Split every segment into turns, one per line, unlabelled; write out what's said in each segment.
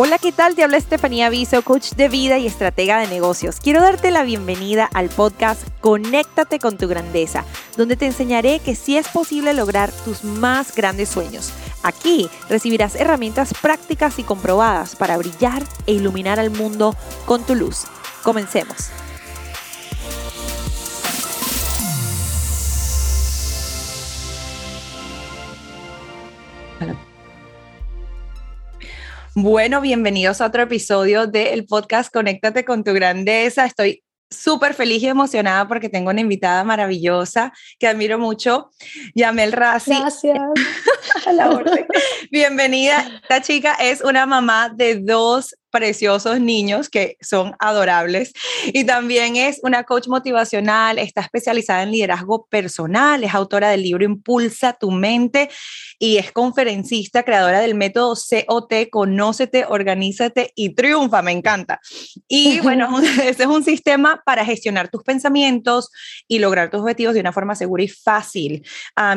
Hola, ¿qué tal? Te habla Estefanía Viso, coach de vida y estratega de negocios. Quiero darte la bienvenida al podcast Conéctate con tu grandeza, donde te enseñaré que sí es posible lograr tus más grandes sueños. Aquí recibirás herramientas prácticas y comprobadas para brillar e iluminar al mundo con tu luz. Comencemos. Bueno, bienvenidos a otro episodio del podcast Conéctate con tu grandeza. Estoy súper feliz y emocionada porque tengo una invitada maravillosa que admiro mucho, Yamel Razi.
Gracias.
Bienvenida. Esta chica es una mamá de dos preciosos niños que son adorables y también es una coach motivacional, está especializada en liderazgo personal, es autora del libro Impulsa tu mente y es conferencista, creadora del método COT, Conócete, Organízate y Triunfa, me encanta. Y bueno, ese es un sistema para gestionar tus pensamientos y lograr tus objetivos de una forma segura y fácil.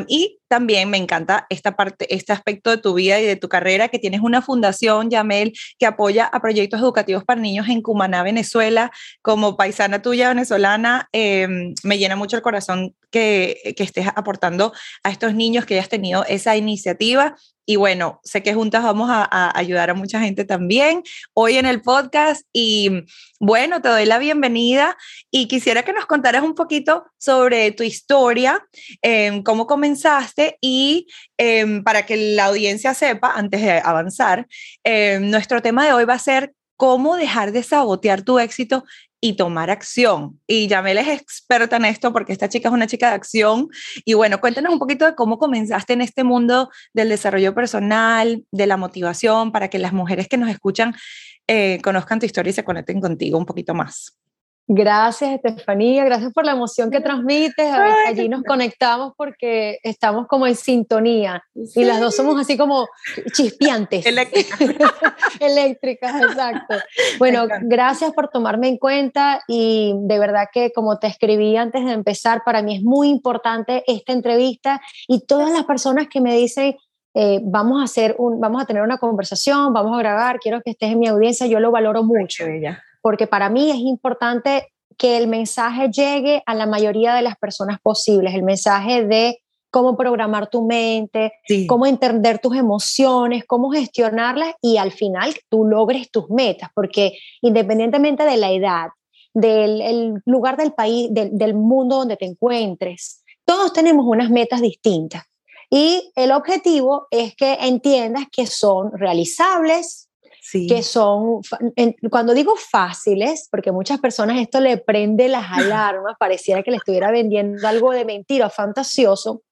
y también me encanta esta parte, este aspecto de tu vida y de tu carrera, que tienes una fundación, Yamel, que apoya a proyectos educativos para niños en Cumaná, Venezuela. Como paisana tuya venezolana, em, me llena mucho el corazón que, que estés aportando a estos niños, que hayas tenido esa iniciativa y bueno, sé que juntas vamos a, ayudar a mucha gente también hoy en el podcast. Y bueno, te doy la bienvenida y quisiera que nos contaras un poquito sobre tu historia, em, cómo comenzaste y em, para que la audiencia sepa, antes de avanzar, em, nuestro tema de hoy va a ser cómo dejar de sabotear tu éxito y tomar acción. Y Yamel es experta en esto porque esta chica es una chica de acción. Y bueno, cuéntanos un poquito de cómo comenzaste en este mundo del desarrollo personal, de la motivación, para que las mujeres que nos escuchan eh, conozcan tu historia y se conecten contigo un poquito más.
Gracias, Estefanía. Gracias por la emoción que transmites. allí nos conectamos porque estamos como en sintonía y las dos somos así como chispeantes.
Eléctricas.
Eléctricas, exacto. Bueno, gracias por tomarme en cuenta y de verdad que como te escribí antes de empezar, para mí es muy importante esta entrevista y todas las personas que me dicen, eh, vamos a hacer un, vamos a tener una conversación, vamos a grabar, quiero que estés en mi audiencia, yo lo valoro mucho porque para mí es importante que el mensaje llegue a la mayoría de las personas posibles, el mensaje de cómo programar tu mente, cómo entender tus emociones, cómo gestionarlas y al final tú logres tus metas, porque independientemente de la edad, del lugar del país, del mundo donde te encuentres, todos tenemos unas metas distintas. Y el objetivo es que entiendas que son realizables, que son, cuando digo fáciles, porque muchas personas esto le prende las alarmas, pareciera que le estuviera vendiendo algo de mentira, fantasioso.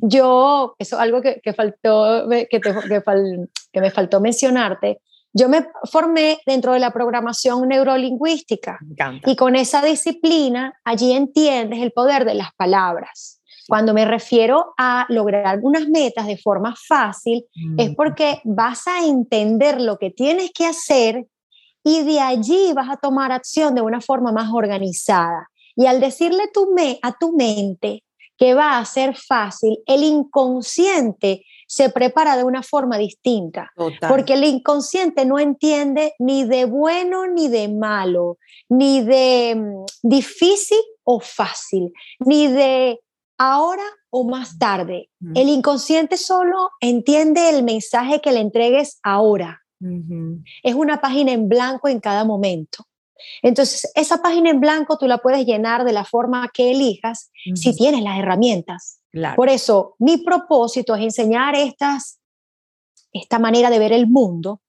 Yo, eso es algo que, que faltó, que, que, que me faltó mencionarte, yo me formé dentro de la programación neurolingüística y con esa disciplina allí entiendes el poder de las palabras. Cuando me refiero a lograr unas metas de forma fácil, es porque vas a entender lo que tienes que hacer y de allí vas a tomar acción de una forma más organizada. Y al decirle tu me, a tu mente que va a ser fácil, el inconsciente se prepara de una forma distinta, porque el inconsciente no entiende ni de bueno ni de malo, ni de mm, difícil o fácil, ni de ahora o más tarde. El inconsciente solo entiende el mensaje que le entregues ahora. Es una página en blanco en cada momento. Entonces, esa página en blanco tú la puedes llenar de la forma que elijas si tienes las herramientas. Por eso, mi propósito es enseñar estas, esta manera de ver el mundo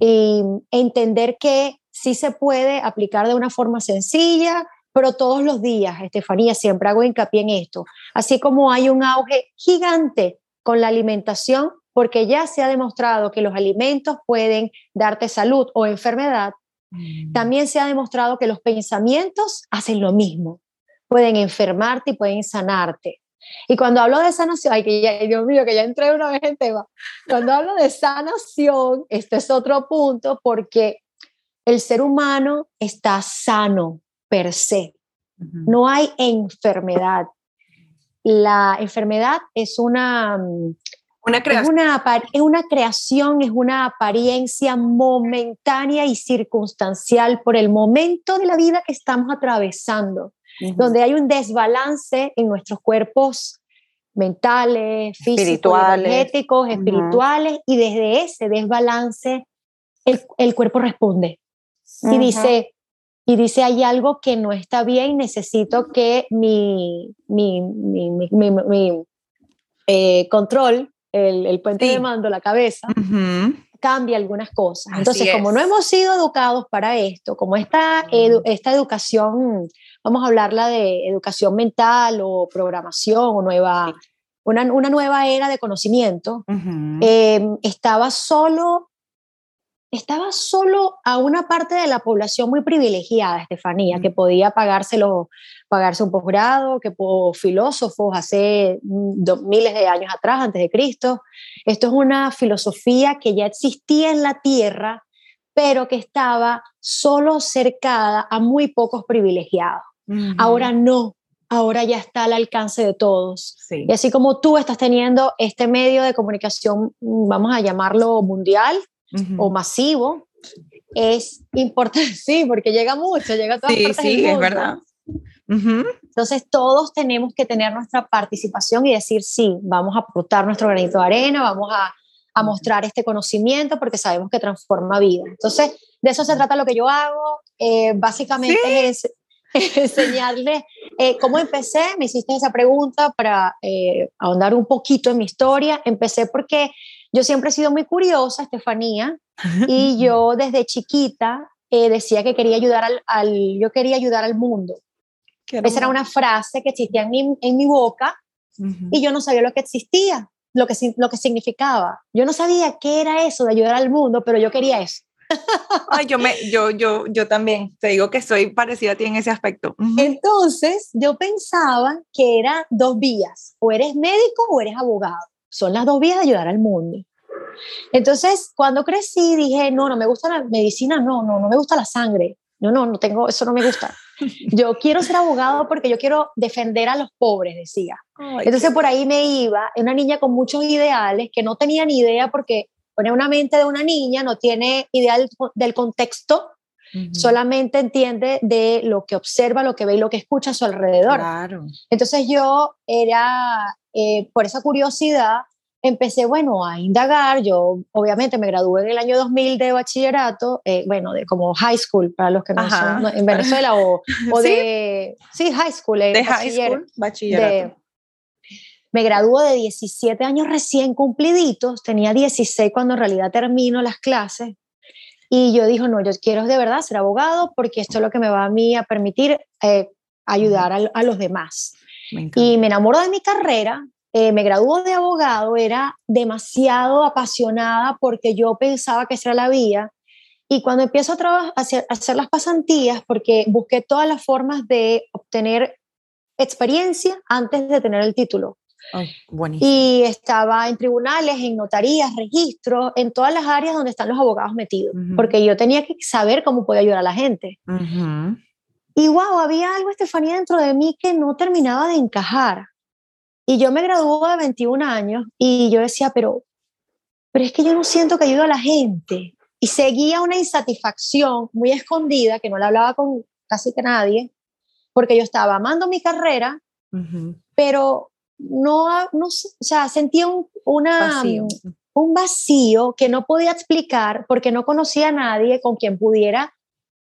y entender que sí se puede aplicar de una forma sencilla, pero todos los días, Estefanía, siempre hago hincapié en esto, así como hay un auge gigante con la alimentación, porque ya se ha demostrado que los alimentos pueden darte salud o enfermedad, mm. también se ha demostrado que los pensamientos hacen lo mismo, pueden enfermarte y pueden sanarte. Y cuando hablo de sanación, ay, que ya, Dios mío, que ya entré una vez en tema. Cuando hablo de sanación, este es otro punto porque el ser humano está sano, per se. No hay enfermedad. La enfermedad es una,
Una creación.
Es una, es una creación, es una apariencia momentánea y circunstancial por el momento de la vida que estamos atravesando, donde hay un desbalance en nuestros cuerpos mentales, físicos, energéticos, espirituales, y desde ese desbalance el, el cuerpo responde y dice, y dice, hay algo que no está bien, necesito que mi, mi, mi, mi eh, control, el, el puente de mando, la cabeza, cambie algunas cosas. Entonces, como no hemos sido educados para esto, como esta, esta educación, vamos a hablarla de educación mental o programación o nueva una, una nueva era de conocimiento, em, estaba solo estaba solo a una parte de la población muy privilegiada, Estefanía, que podía pagárselo, pagarse un posgrado, que filósofos hace mm, miles de años atrás, antes de Cristo. Esto es una filosofía que ya existía en la tierra, pero que estaba solo cercada a muy pocos privilegiados. Ahora no, ahora ya está al alcance de todos. Y así como tú estás teniendo este medio de comunicación, mm, vamos a llamarlo mundial o masivo, es importante, sí, porque llega mucho, llega a todas
sí, Sí, es verdad.
Entonces todos tenemos que tener nuestra participación y decir, sí, vamos a aportar nuestro granito de arena, vamos a, a mostrar este conocimiento porque sabemos que transforma vida. Entonces, de eso se trata lo que yo hago. Eh, básicamente es enseñarles eh, cómo empecé. Me hiciste esa pregunta para eh, ahondar un poquito en mi historia. Empecé porque yo siempre he sido muy curiosa, Estefanía, y yo desde chiquita eh, decía que quería ayudar al, yo quería ayudar al mundo. Esa era una frase que existía en mi, en mi boca y yo no sabía lo que existía, lo que, lo que significaba. Yo no sabía qué era eso de ayudar al mundo, pero yo quería eso.
Ay, yo, me, yo, yo, yo también, te digo que soy parecida a ti en ese aspecto.
Entonces, yo pensaba que eran dos vías, o eres médico o eres abogado. Son las dos vías de ayudar al mundo. Entonces, cuando crecí, dije, no, no me gusta la medicina, no, no, no me gusta la sangre. No, no, no tengo, eso no me gusta. Yo quiero ser abogado porque yo quiero defender a los pobres, decía. Entonces por ahí me iba, una niña con muchos ideales que no tenía ni idea porque pone una mente de una niña, no tiene idea del, contexto, solamente entiende de lo que observa, lo que ve y lo que escucha a su alrededor. Claro. Entonces yo era, eh, por esa curiosidad, empecé, bueno, a indagar. Yo obviamente me gradué en el año 2000 de bachillerato, eh, bueno, de como high school, para los que no son en Venezuela, o, o de, sí, high school.
Eh, de high school, bachillerato
me graduó de 17 años recién cumpliditos, tenía 16 cuando en realidad termino las clases. Y yo dijo, no, yo quiero de verdad ser abogado porque esto es lo que me va a mí a permitir eh, ayudar a, los demás. y me enamoro de mi carrera, eh, me graduó de abogado, era demasiado apasionada porque yo pensaba que esa era la vía. Y cuando empiezo a, a hacer, a hacer las pasantías, porque busqué todas las formas de obtener experiencia antes de tener el título y estaba en tribunales, en notarías, registros, en todas las áreas donde están los abogados metidos, porque yo tenía que saber cómo podía ayudar a la gente. Y wow, había algo, Estefanía, dentro de mí que no terminaba de encajar. Y yo me graduó de 21 años y yo decía, pero, pero es que yo no siento que ayudo a la gente. Y seguía una insatisfacción muy escondida, que no la hablaba con casi que nadie, porque yo estaba amando mi carrera, pero no, no o sea, sentía un, una, vacío. un vacío que no podía explicar porque no conocía a nadie con quien pudiera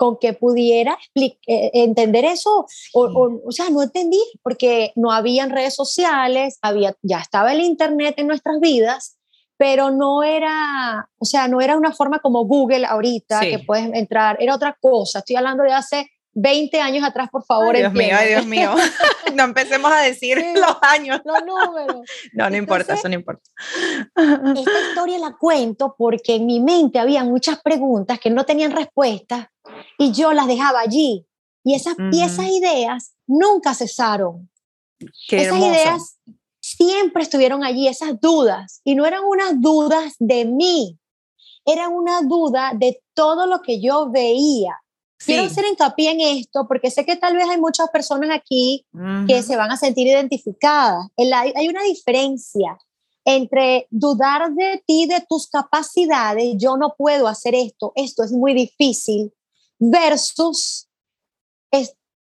con que pudiera eh, entender eso, o, o, sea, no entendí, porque no habían redes sociales, había, ya estaba el Internet en nuestras vidas, pero no era, o sea, no era una forma como Google ahorita, que puedes entrar, era otra cosa, estoy hablando de hace 20 años atrás, por favor.
Dios mío, Dios mío. no empecemos a decir los años.
Los números.
no, no importa, eso no importa.
esta historia la cuento porque en mi mente había muchas preguntas que no tenían respuesta y yo las dejaba allí. Y esas, piezas ideas nunca cesaron.
Qué
esas ideas siempre estuvieron allí, esas dudas. Y no eran unas dudas de mí, eran una duda de todo lo que yo veía Quiero hacer hincapié en esto porque sé que tal vez hay muchas personas aquí que se van a sentir identificadas. hay una diferencia entre dudar de ti, de tus capacidades, yo no puedo hacer esto, esto es muy difícil, versus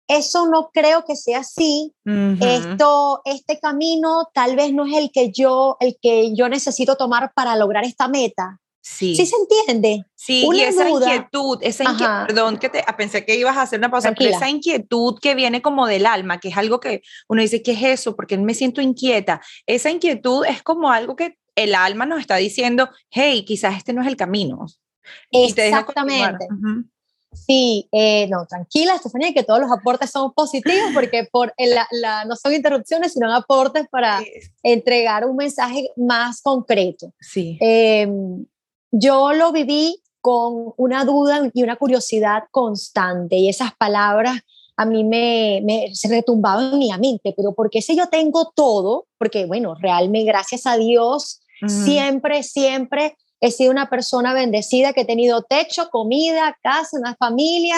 eso no creo que sea así. Esto, este camino tal vez no es el que yo, el que yo necesito tomar para lograr esta meta.
Sí.
¿Sí se entiende?
Sí, y esa inquietud, esa inquietud, perdón, que te, ah, pensé que ibas a hacer una pausa, pero esa inquietud que viene como del alma, que es algo que uno dice, ¿qué es eso? Porque me siento inquieta. Esa inquietud es como algo que el alma nos está diciendo, hey, quizás este no es el camino.
Exactamente. Sí, eh, no, tranquila, Estefanía, que todos los aportes son positivos porque por la, no son interrupciones, sino aportes para entregar un mensaje más concreto.
Sí.
Em, yo lo viví con una duda y una curiosidad constante y esas palabras a mí me, se retumbaban en mi mente, pero porque si yo tengo todo, porque bueno, realmente gracias a Dios, siempre, siempre he sido una persona bendecida que he tenido techo, comida, casa, una familia.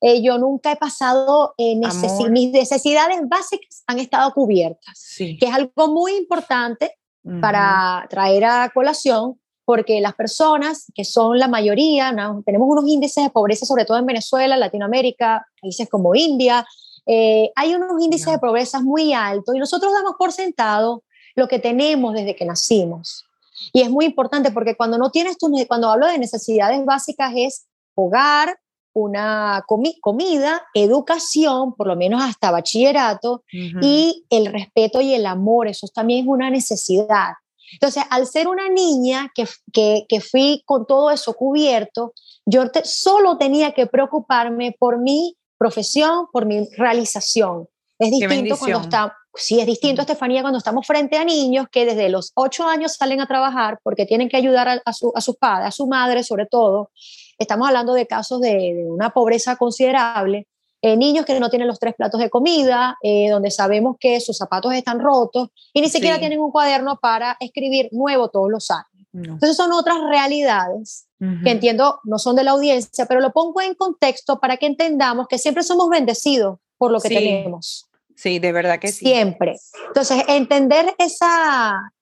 Eh, yo nunca he pasado eh, mis necesidades básicas han estado cubiertas, que es algo muy importante para traer a colación, porque las personas que son la mayoría, tenemos unos índices de pobreza, sobre todo en Venezuela, Latinoamérica, países como India, eh, hay unos índices de pobreza muy altos y nosotros damos por sentado lo que tenemos desde que nacimos. Y es muy importante porque cuando no tienes tu, cuando hablo de necesidades básicas es hogar, una comida, educación, por lo menos hasta bachillerato, y el respeto y el amor, eso también es una necesidad. Entonces, al ser una niña que, que, que fui con todo eso cubierto, yo solo tenía que preocuparme por mi profesión, por mi realización. Es distinto cuando está, sí es distinto, Estefanía, cuando estamos frente a niños que desde los ocho años salen a trabajar porque tienen que ayudar a, su, a sus padres, a su madre sobre todo. Estamos hablando de casos de, una pobreza considerable. Eh, niños que no tienen los tres platos de comida, eh, donde sabemos que sus zapatos están rotos y ni siquiera tienen un cuaderno para escribir nuevo todos los años. Entonces son otras realidades que entiendo no son de la audiencia, pero lo pongo en contexto para que entendamos que siempre somos bendecidos por lo que tenemos.
Sí, de verdad que sí.
Siempre. Entonces, entender esa,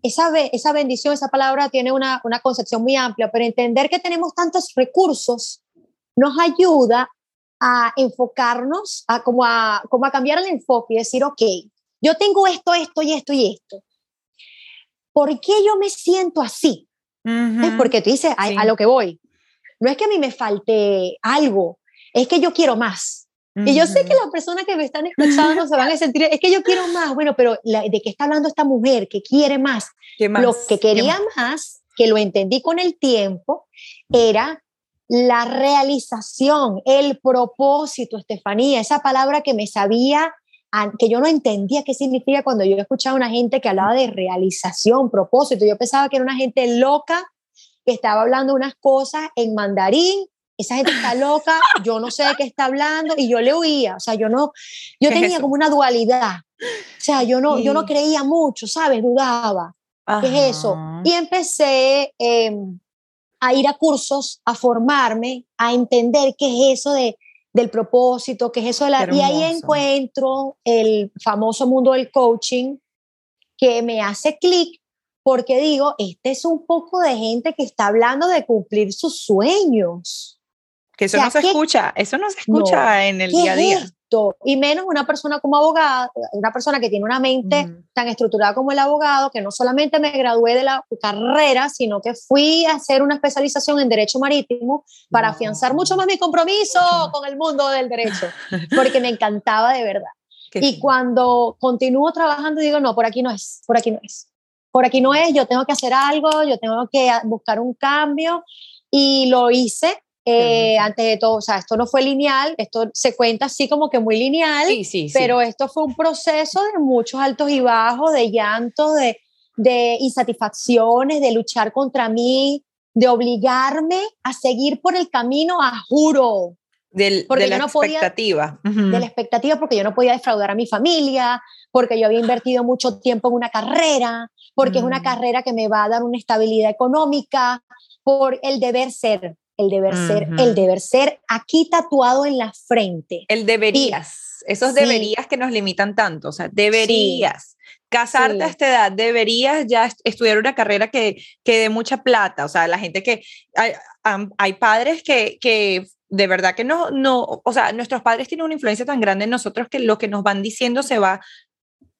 esa, esa bendición, esa palabra tiene una, una concepción muy amplia, pero entender que tenemos tantos recursos nos ayuda a enfocarnos, a como, a como a cambiar el enfoque y decir, ok, yo tengo esto, esto y esto y esto. ¿Por qué yo me siento así? Es porque tú dices, a, a, lo que voy. No es que a mí me falte algo, es que yo quiero más. Y yo sé que las personas que me están escuchando se van a sentir, es que yo quiero más, bueno, pero ¿de qué está hablando esta mujer? que quiere más? Lo que quería más? que lo entendí con el tiempo, era la realización, el propósito, Estefanía, esa palabra que me sabía, que yo no entendía qué significa cuando yo escuchaba a una gente que hablaba de realización, propósito. Yo pensaba que era una gente loca que estaba hablando unas cosas en mandarín. Esa gente está loca, yo no sé de qué está hablando, y yo le oía, o sea, yo no, yo tenía como una dualidad, o sea, yo no, yo no creía mucho, ¿sabes? Dudaba, ¿qué es eso? Y empecé em, a ir a cursos, a formarme, a entender qué es eso de, del propósito, qué es eso de la... Y ahí encuentro el famoso mundo del coaching que me hace clic porque digo, este es un poco de gente que está hablando de cumplir sus sueños.
Que eso no se escucha, eso no se escucha en el día a día.
Y menos una persona como abogado, una persona que tiene una mente tan estructurada como el abogado, que no solamente me gradué de la carrera, sino que fui a hacer una especialización en Derecho Marítimo para afianzar mucho más mi compromiso con el mundo del derecho, porque me encantaba de verdad. y cuando continúo trabajando, digo, no, por aquí no es, por aquí no es. Por aquí no es, yo tengo que hacer algo, yo tengo que buscar un cambio. Y lo hice eh, antes de todo, o sea, esto no fue lineal, esto se cuenta así como que muy lineal, pero esto fue un proceso de muchos altos y bajos, de llantos, de, de insatisfacciones, de luchar contra mí, de obligarme a seguir por el camino a juro.
Del, de la expectativa.
De la expectativa, porque yo no podía defraudar a mi familia, porque yo había invertido mucho tiempo en una carrera, porque es una mm. carrera que me va a dar una estabilidad económica, por el deber ser el deber ser, el deber ser aquí tatuado en la frente.
El deberías, esos deberías que nos limitan tanto, o sea, deberías. casarte a esta edad, deberías ya estudiar una carrera que, que dé mucha plata, o sea, la gente que, hay, hay padres que, que de verdad que no, no, o sea, nuestros padres tienen una influencia tan grande en nosotros que lo que nos van diciendo se va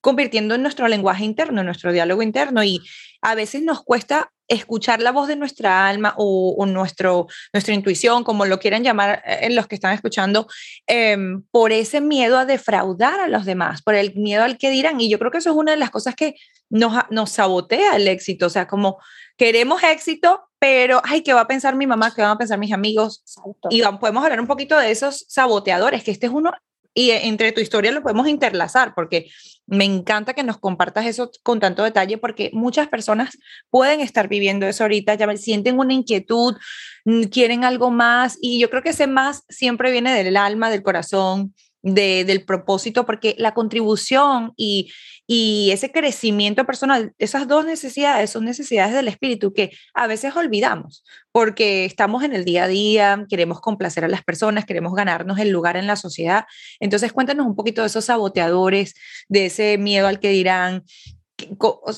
convirtiendo en nuestro lenguaje interno, en nuestro diálogo interno y a veces nos cuesta escuchar la voz de nuestra alma o, nuestro, nuestra intuición, como lo quieran llamar eh, los que están escuchando, em, por ese miedo a defraudar a los demás, por el miedo al que dirán. Y yo creo que eso es una de las cosas que nos, nos sabotea el éxito, o sea, como queremos éxito, pero, ay, ¿qué va a pensar mi mamá? ¿Qué van a pensar mis amigos? Y podemos hablar un poquito de esos saboteadores, que este es uno y entre tu historia lo podemos interlazar porque me encanta que nos compartas eso con tanto detalle porque muchas personas pueden estar viviendo eso ahorita, ya sienten una inquietud, mm, quieren algo más y yo creo que ese más siempre viene del alma, del corazón, de, del propósito, porque la contribución y, y ese crecimiento personal, esas dos necesidades son necesidades del espíritu que a veces olvidamos, porque estamos en el día a día, queremos complacer a las personas, queremos ganarnos el lugar en la sociedad. Entonces, cuéntanos un poquito de esos saboteadores, de ese miedo al que dirán,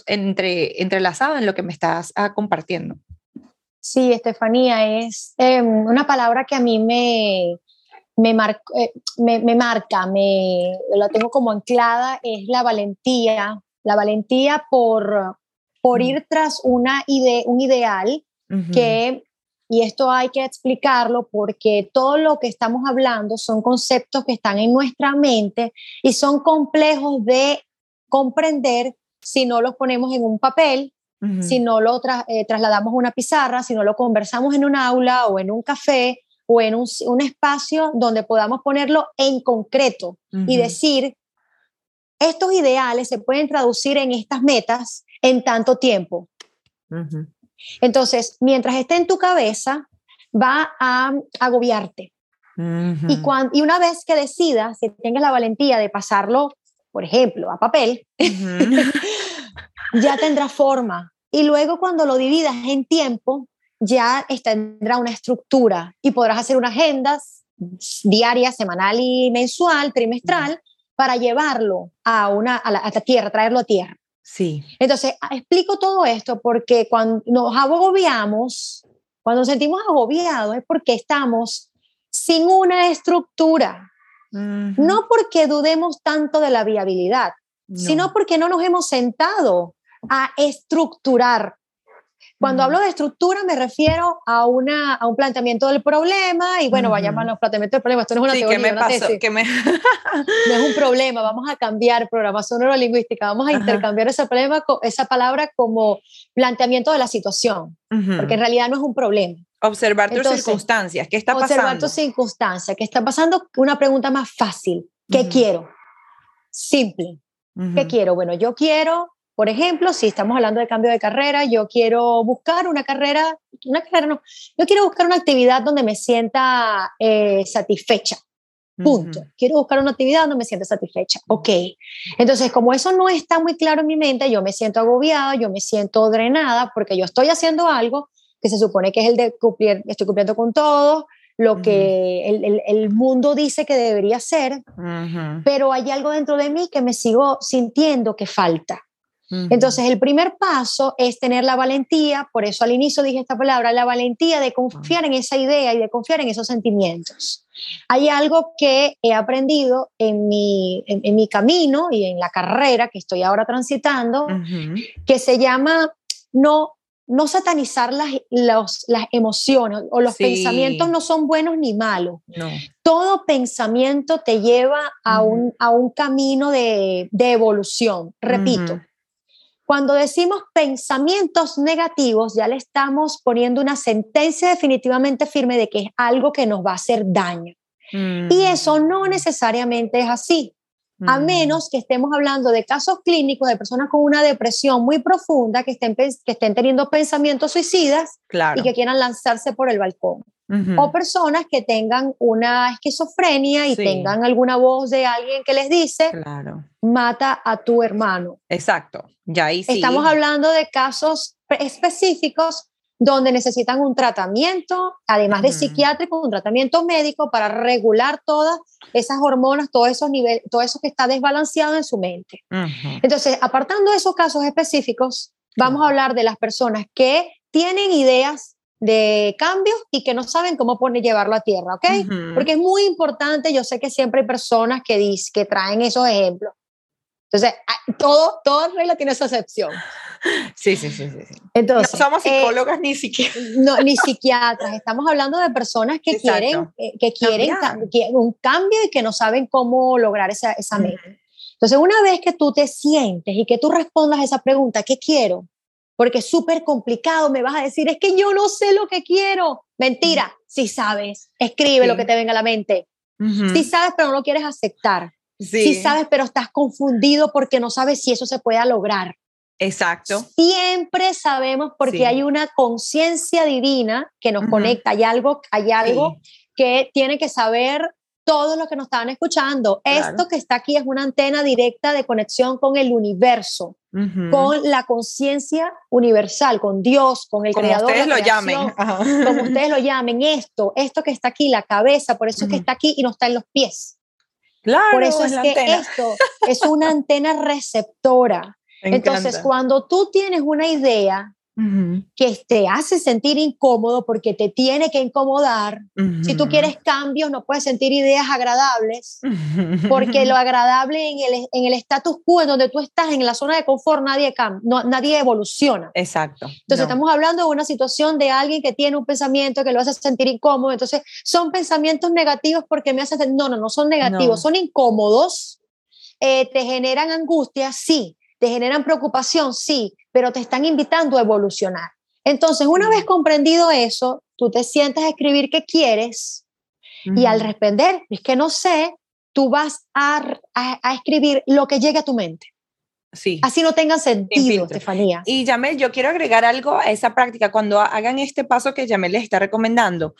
entre, entrelazado en lo que me estás ah, compartiendo.
Sí, Estefanía, es em, una palabra que a mí me, me, eh, me, me, marca, me la tengo como anclada, es la valentía, la valentía por, por mm. ir tras una ide un ideal que, y esto hay que explicarlo porque todo lo que estamos hablando son conceptos que están en nuestra mente y son complejos de comprender si no los ponemos en un papel, si no lo eh, trasladamos a una pizarra, si no lo conversamos en un aula o en un café o en un, un espacio donde podamos ponerlo en concreto y decir, estos ideales se pueden traducir en estas metas en tanto tiempo. Entonces, mientras esté en tu cabeza, va a agobiarte. y, cuando, y una vez que decidas, que tengas la valentía de pasarlo, por ejemplo, a papel, ya tendrá forma. Y luego cuando lo dividas en tiempo, ya tendrá una estructura y podrás hacer una agenda diaria, semanal y mensual, trimestral, para llevarlo a, una, a, la, tierra, traerlo a tierra.
Sí.
Entonces, explico todo esto porque cuando nos agobiamos, cuando nos sentimos agobiados es porque estamos sin una estructura. No porque dudemos tanto de la viabilidad, sino porque no nos hemos sentado a estructurar cuando hablo de estructura me refiero a, una, a un planteamiento del problema y bueno, vayamos a los planteamientos del problema. Esto no es una teoría,
¿qué me pasó? Me...
no es un problema, vamos a cambiar programación neurolingüística, vamos a intercambiar ese problema, esa palabra como planteamiento de la situación, porque en realidad no es un problema.
Observar tus circunstancias, ¿qué está pasando?
Observar tus circunstancias, ¿qué está pasando? Una pregunta más fácil, ¿qué quiero? Simple. ¿Qué quiero? Bueno, yo quiero por ejemplo, si estamos hablando de cambio de carrera, yo quiero buscar una carrera, una carrera no, yo quiero buscar una actividad donde me sienta eh, satisfecha. Punto. Quiero buscar una actividad donde me sienta satisfecha. Ok. Entonces, como eso no está muy claro en mi mente, yo me siento agobiada, yo me siento drenada porque yo estoy haciendo algo que se supone que es el de cumplir, estoy cumpliendo con todo, lo que el, el, mundo dice que debería ser, pero hay algo dentro de mí que me sigo sintiendo que falta. Entonces, el primer paso es tener la valentía, por eso al inicio dije esta palabra, la valentía de confiar en esa idea y de confiar en esos sentimientos. Hay algo que he aprendido en mi, en, mi camino y en la carrera que estoy ahora transitando, que se llama no no satanizar las, las emociones o los pensamientos no son buenos ni malos. Todo pensamiento te lleva a, un, a un camino de, de evolución. Repito, cuando decimos pensamientos negativos, ya le estamos poniendo una sentencia definitivamente firme de que es algo que nos va a hacer daño. Y eso no necesariamente es así, a menos que estemos hablando de casos clínicos de personas con una depresión muy profunda que estén, que estén teniendo pensamientos suicidas y que quieran lanzarse por el balcón. O personas que tengan una esquizofrenia y tengan alguna voz de alguien que les dice, mata a tu hermano.
Exacto, ya ahí sí.
Estamos hablando de casos específicos donde necesitan un tratamiento, además de psiquiátrico, un tratamiento médico para regular todas esas hormonas, todos esos niveles, todo eso que está desbalanceado en su mente. Entonces, apartando esos casos específicos, vamos a hablar de las personas que tienen ideas de cambios y que no saben cómo poner, llevarlo a tierra, ¿ok? Porque es muy importante, yo sé que siempre hay personas que, dicen, que traen esos ejemplos. Entonces, todo, toda regla tiene su excepción.
Sí, sí, sí, sí.
Entonces,
no somos eh, psicólogas ni psiquiatras.
No, ni psiquiatras. Estamos hablando de personas que quieren, eh, que quieren un cambio y que no saben cómo lograr esa, esa meta. Entonces, una vez que tú te sientes y que tú respondas a esa pregunta, ¿qué quiero? Porque es súper complicado, me vas a decir, es que yo no sé lo que quiero. Mentira, si sabes, escribe lo que te venga a la mente. Si sabes, pero no lo quieres aceptar. Si sabes, pero estás confundido porque no sabes si eso se puede lograr.
Exacto.
Siempre sabemos porque hay una conciencia divina que nos conecta, hay algo, hay algo que tiene que saber todos los que nos estaban escuchando. Esto que está aquí es una antena directa de conexión con el universo, con la conciencia universal, con Dios, con el
como
creador.
Ustedes lo llamen.
Como ustedes lo llamen, esto, esto que está aquí, la cabeza, por eso es que está aquí y no está en los pies.
Claro,
por eso es, que esto es una antena receptora. Entonces, cuando tú tienes una idea que te hace sentir incómodo porque te tiene que incomodar, si tú quieres cambios, no puedes sentir ideas agradables, porque lo agradable en el, en el status quo, en donde tú estás en la zona de confort, nadie, no, nadie evoluciona.
Exacto.
Entonces, estamos hablando de una situación de alguien que tiene un pensamiento que lo hace sentir incómodo. Entonces, son pensamientos negativos porque me hacen. No, no, no son negativos, son incómodos. Eh, te generan angustia, sí, te generan preocupación, sí, pero te están invitando a evolucionar. Entonces, una vez comprendido eso, tú te sientes a escribir qué quieres y al responder, es que no sé, tú vas a, a, escribir lo que llegue a tu mente.
Sí.
Así no tenga sentido, Estefanía.
Y Yamel, yo quiero agregar algo a esa práctica. Cuando hagan este paso que Yamel les está recomendando,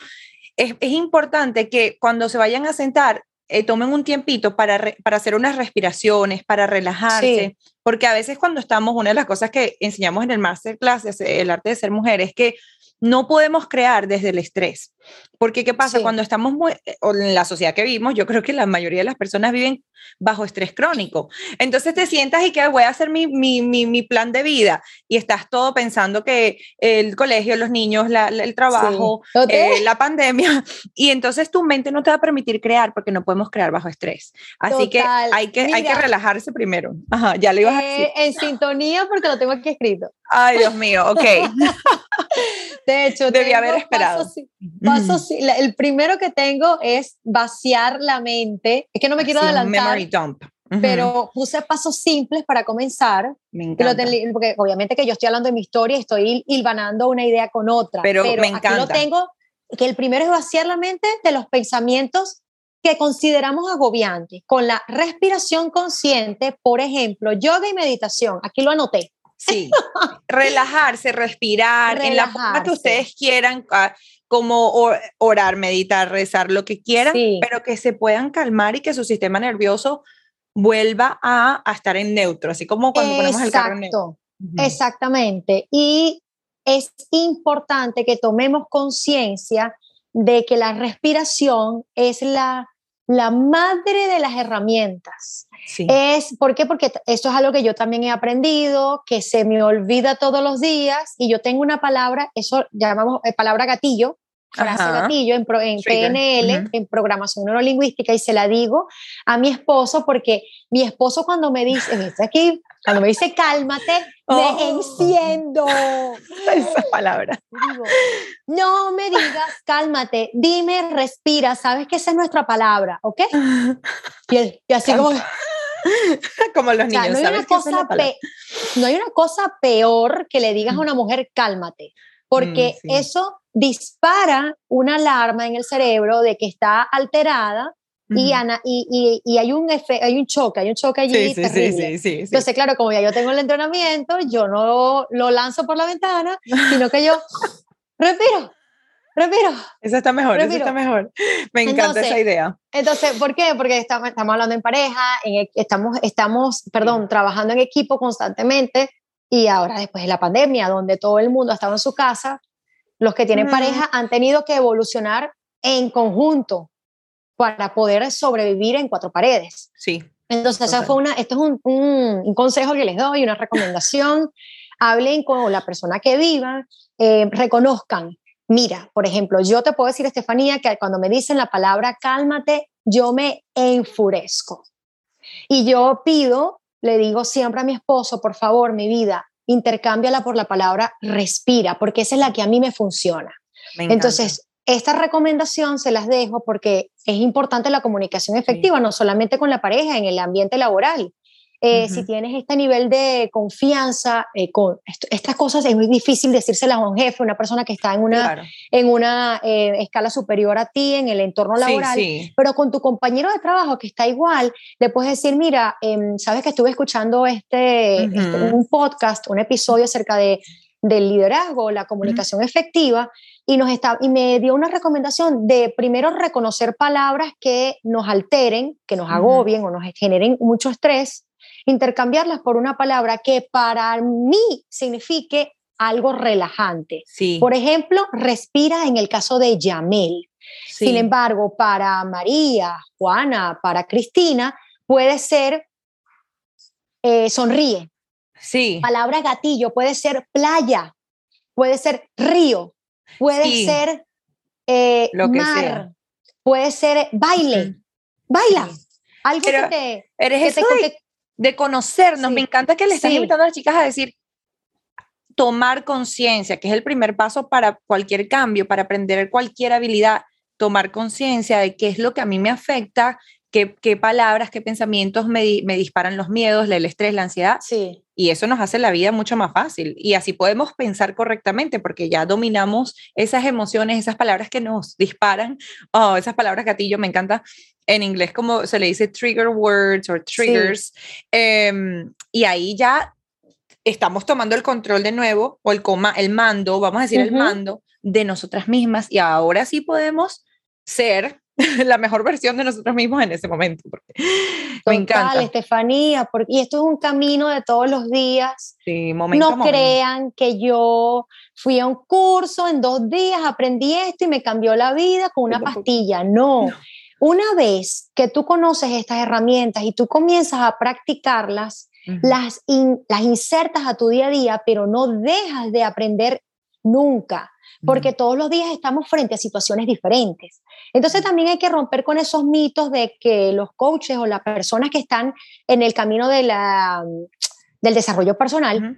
es, es importante que cuando se vayan a sentar, eh, tomen un tiempito para, para hacer unas respiraciones, para relajarse, porque a veces cuando estamos, una de las cosas que enseñamos en el masterclass, el arte de ser mujer, es que no podemos crear desde el estrés. Porque ¿qué pasa? Cuando estamos muy, eh, en la sociedad que vivimos, yo creo que la mayoría de las personas viven bajo estrés crónico. Entonces te sientas y que voy a hacer mi, mi, mi, plan de vida y estás todo pensando que el colegio, los niños, el trabajo, eh, la pandemia, y entonces tu mente no te va a permitir crear porque no podemos crear bajo estrés. Así que hay que, hay que relajarse primero. Ajá, ya lo ibas a decir.
Eh, en sintonía porque lo tengo aquí escrito.
Ay, Dios mío, ok.
de hecho,
debía haber esperado.
Pasos, el primero que tengo es vaciar la mente. Es que no me quiero adelantar. Pero puse pasos simples para comenzar.
Me encanta.
porque obviamente que yo estoy hablando de mi historia, estoy hilvanando una idea con otra.
Pero, me encanta. Aquí
lo tengo, que el primero es vaciar la mente de los pensamientos que consideramos agobiantes, con la respiración consciente, por ejemplo, yoga y meditación. Aquí lo anoté.
Sí, relajarse, respirar, en la forma que ustedes quieran, ah, como orar, meditar, rezar, lo que quieran, pero que se puedan calmar y que su sistema nervioso vuelva a, estar en neutro, así como cuando ponemos el carro en neutro.
Exactamente. Y es importante que tomemos conciencia de que la respiración es la la madre de las herramientas. Es, ¿Por qué? Porque eso es algo que yo también he aprendido, que se me olvida todos los días y yo tengo una palabra, eso llamamos eh, palabra gatillo, frase gatillo en, en PNL, en programación neurolingüística, y se la digo a mi esposo porque mi esposo cuando me dice, dice aquí, cuando me dice cálmate, me oh. enciendo.
Esa palabra.
no me digas cálmate, dime respira, sabes que esa es nuestra palabra, ¿ok? Y, así como...
como los niños.
no, hay una cosa no hay una cosa peor que le digas a una mujer cálmate, porque mm, eso dispara una alarma en el cerebro de que está alterada y, Ana, y, y, hay, un hay un choque, hay un choque allí sí, terrible. Sí, Entonces, claro, como ya yo tengo el entrenamiento, yo no lo lanzo por la ventana, sino que yo respiro, respiro.
Eso está mejor, eso está mejor. Me encanta esa idea.
Entonces, ¿por qué? Porque estamos, estamos hablando en pareja, en, estamos, estamos, perdón, trabajando en equipo constantemente y ahora después de la pandemia, donde todo el mundo estaba en su casa, los que tienen pareja han tenido que evolucionar en conjunto para poder sobrevivir en cuatro paredes.
Sí.
Entonces, esa fue una, esto es un, un, consejo que les doy, una recomendación. Hablen con la persona que viva, eh, reconozcan. Mira, por ejemplo, yo te puedo decir, Estefanía, que cuando me dicen la palabra cálmate, yo me enfurezco. Y yo pido, le digo siempre a mi esposo, por favor, mi vida, intercámbiala por la palabra respira, porque esa es la que a mí me funciona. Entonces, esta recomendación se las dejo porque es importante la comunicación efectiva, no solamente con la pareja, en el ambiente laboral. Eh, si tienes este nivel de confianza, eh, con estas cosas es muy difícil decírselas a un jefe, una persona que está en una, en una eh, escala superior a ti, en el entorno laboral, pero con tu compañero de trabajo que está igual, le puedes decir, mira, em, sabes que estuve escuchando este, este un podcast, un episodio acerca de del liderazgo, la comunicación efectiva, y, nos está, y me dio una recomendación de primero reconocer palabras que nos alteren, que nos agobien o nos generen mucho estrés, intercambiarlas por una palabra que para mí signifique algo relajante. Por ejemplo, respira en el caso de Yamel. Sin embargo, para María, Juana, para Cristina, puede ser eh, sonríe.
Sí.
Palabra gatillo puede ser playa, puede ser río, puede ser eh, Lo que mar, puede ser baile. Baila. Algo que te.
Eres de, conocernos. Me encanta que le estás invitando a las chicas a decir tomar conciencia, que es el primer paso para cualquier cambio, para aprender cualquier habilidad, tomar conciencia de qué es lo que a mí me afecta, qué, qué palabras, qué pensamientos me, me, disparan los miedos, el estrés, la ansiedad.
Sí.
Y eso nos hace la vida mucho más fácil. Y así podemos pensar correctamente porque ya dominamos esas emociones, esas palabras que nos disparan. Oh, esas palabras gatillo, me encanta. En inglés como se le dice trigger words o triggers. Em, y ahí ya estamos tomando el control de nuevo o el, coma, el mando, vamos a decir el mando de nosotras mismas. Y ahora sí podemos ser la mejor versión de nosotros mismos en ese momento. me encanta.
Estefanía, porque, y esto es un camino de todos los días.
Sí, momento,
no crean que yo fui a un curso, en dos días aprendí esto y me cambió la vida con una pastilla. No. Una vez que tú conoces estas herramientas y tú comienzas a practicarlas, las, las insertas a tu día a día, pero no dejas de aprender nunca porque todos los días estamos frente a situaciones diferentes. Entonces también hay que romper con esos mitos de que los coaches o las personas que están en el camino de la, del desarrollo personal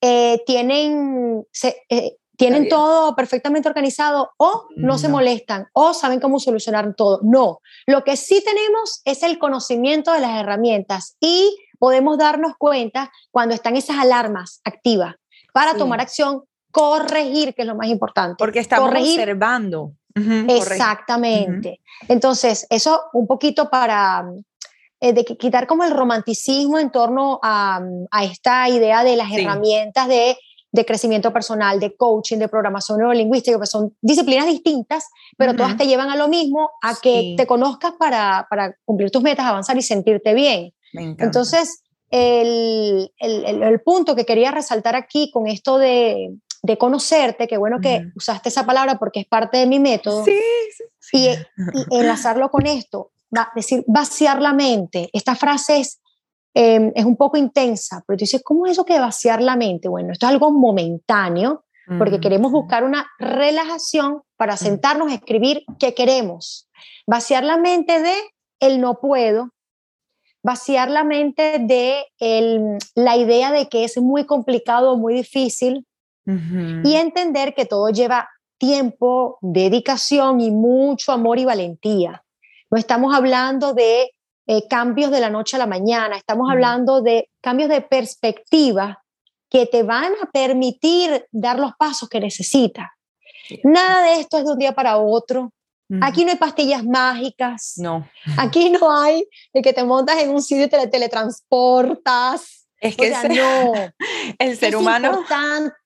eh, tienen, eh, tienen todo perfectamente organizado o no, se molestan o saben cómo solucionar todo. No, lo que sí tenemos es el conocimiento de las herramientas y podemos darnos cuenta cuando están esas alarmas activas para tomar acción corregir, que es lo más importante.
Porque estamos observando.
Exactamente. Entonces, eso un poquito para eh, de quitar como el romanticismo en torno a, a esta idea de las herramientas de, de, crecimiento personal, de coaching, de programación neurolingüística, que son disciplinas distintas, pero todas te llevan a lo mismo, a que te conozcas para, para, cumplir tus metas, avanzar y sentirte bien. Entonces, el, el, el, punto que quería resaltar aquí con esto de, de conocerte, qué bueno que usaste esa palabra porque es parte de mi método,
sí,
Y, enlazarlo con esto, va, decir vaciar la mente. Esta frase es, em, es un poco intensa, pero tú dices, ¿cómo es eso que vaciar la mente? Bueno, esto es algo momentáneo, porque queremos buscar una relajación para sentarnos a escribir qué queremos. Vaciar la mente de el no puedo, vaciar la mente de el, la idea de que es muy complicado, muy difícil, y entender que todo lleva tiempo, dedicación y mucho amor y valentía. No estamos hablando de eh, cambios de la noche a la mañana, estamos hablando de cambios de perspectiva que te van a permitir dar los pasos que necesitas. Nada de esto es de un día para otro. Aquí no hay pastillas mágicas.
No.
Aquí no hay el que te montas en un sitio y te teletransportas
es que no, el ser humano.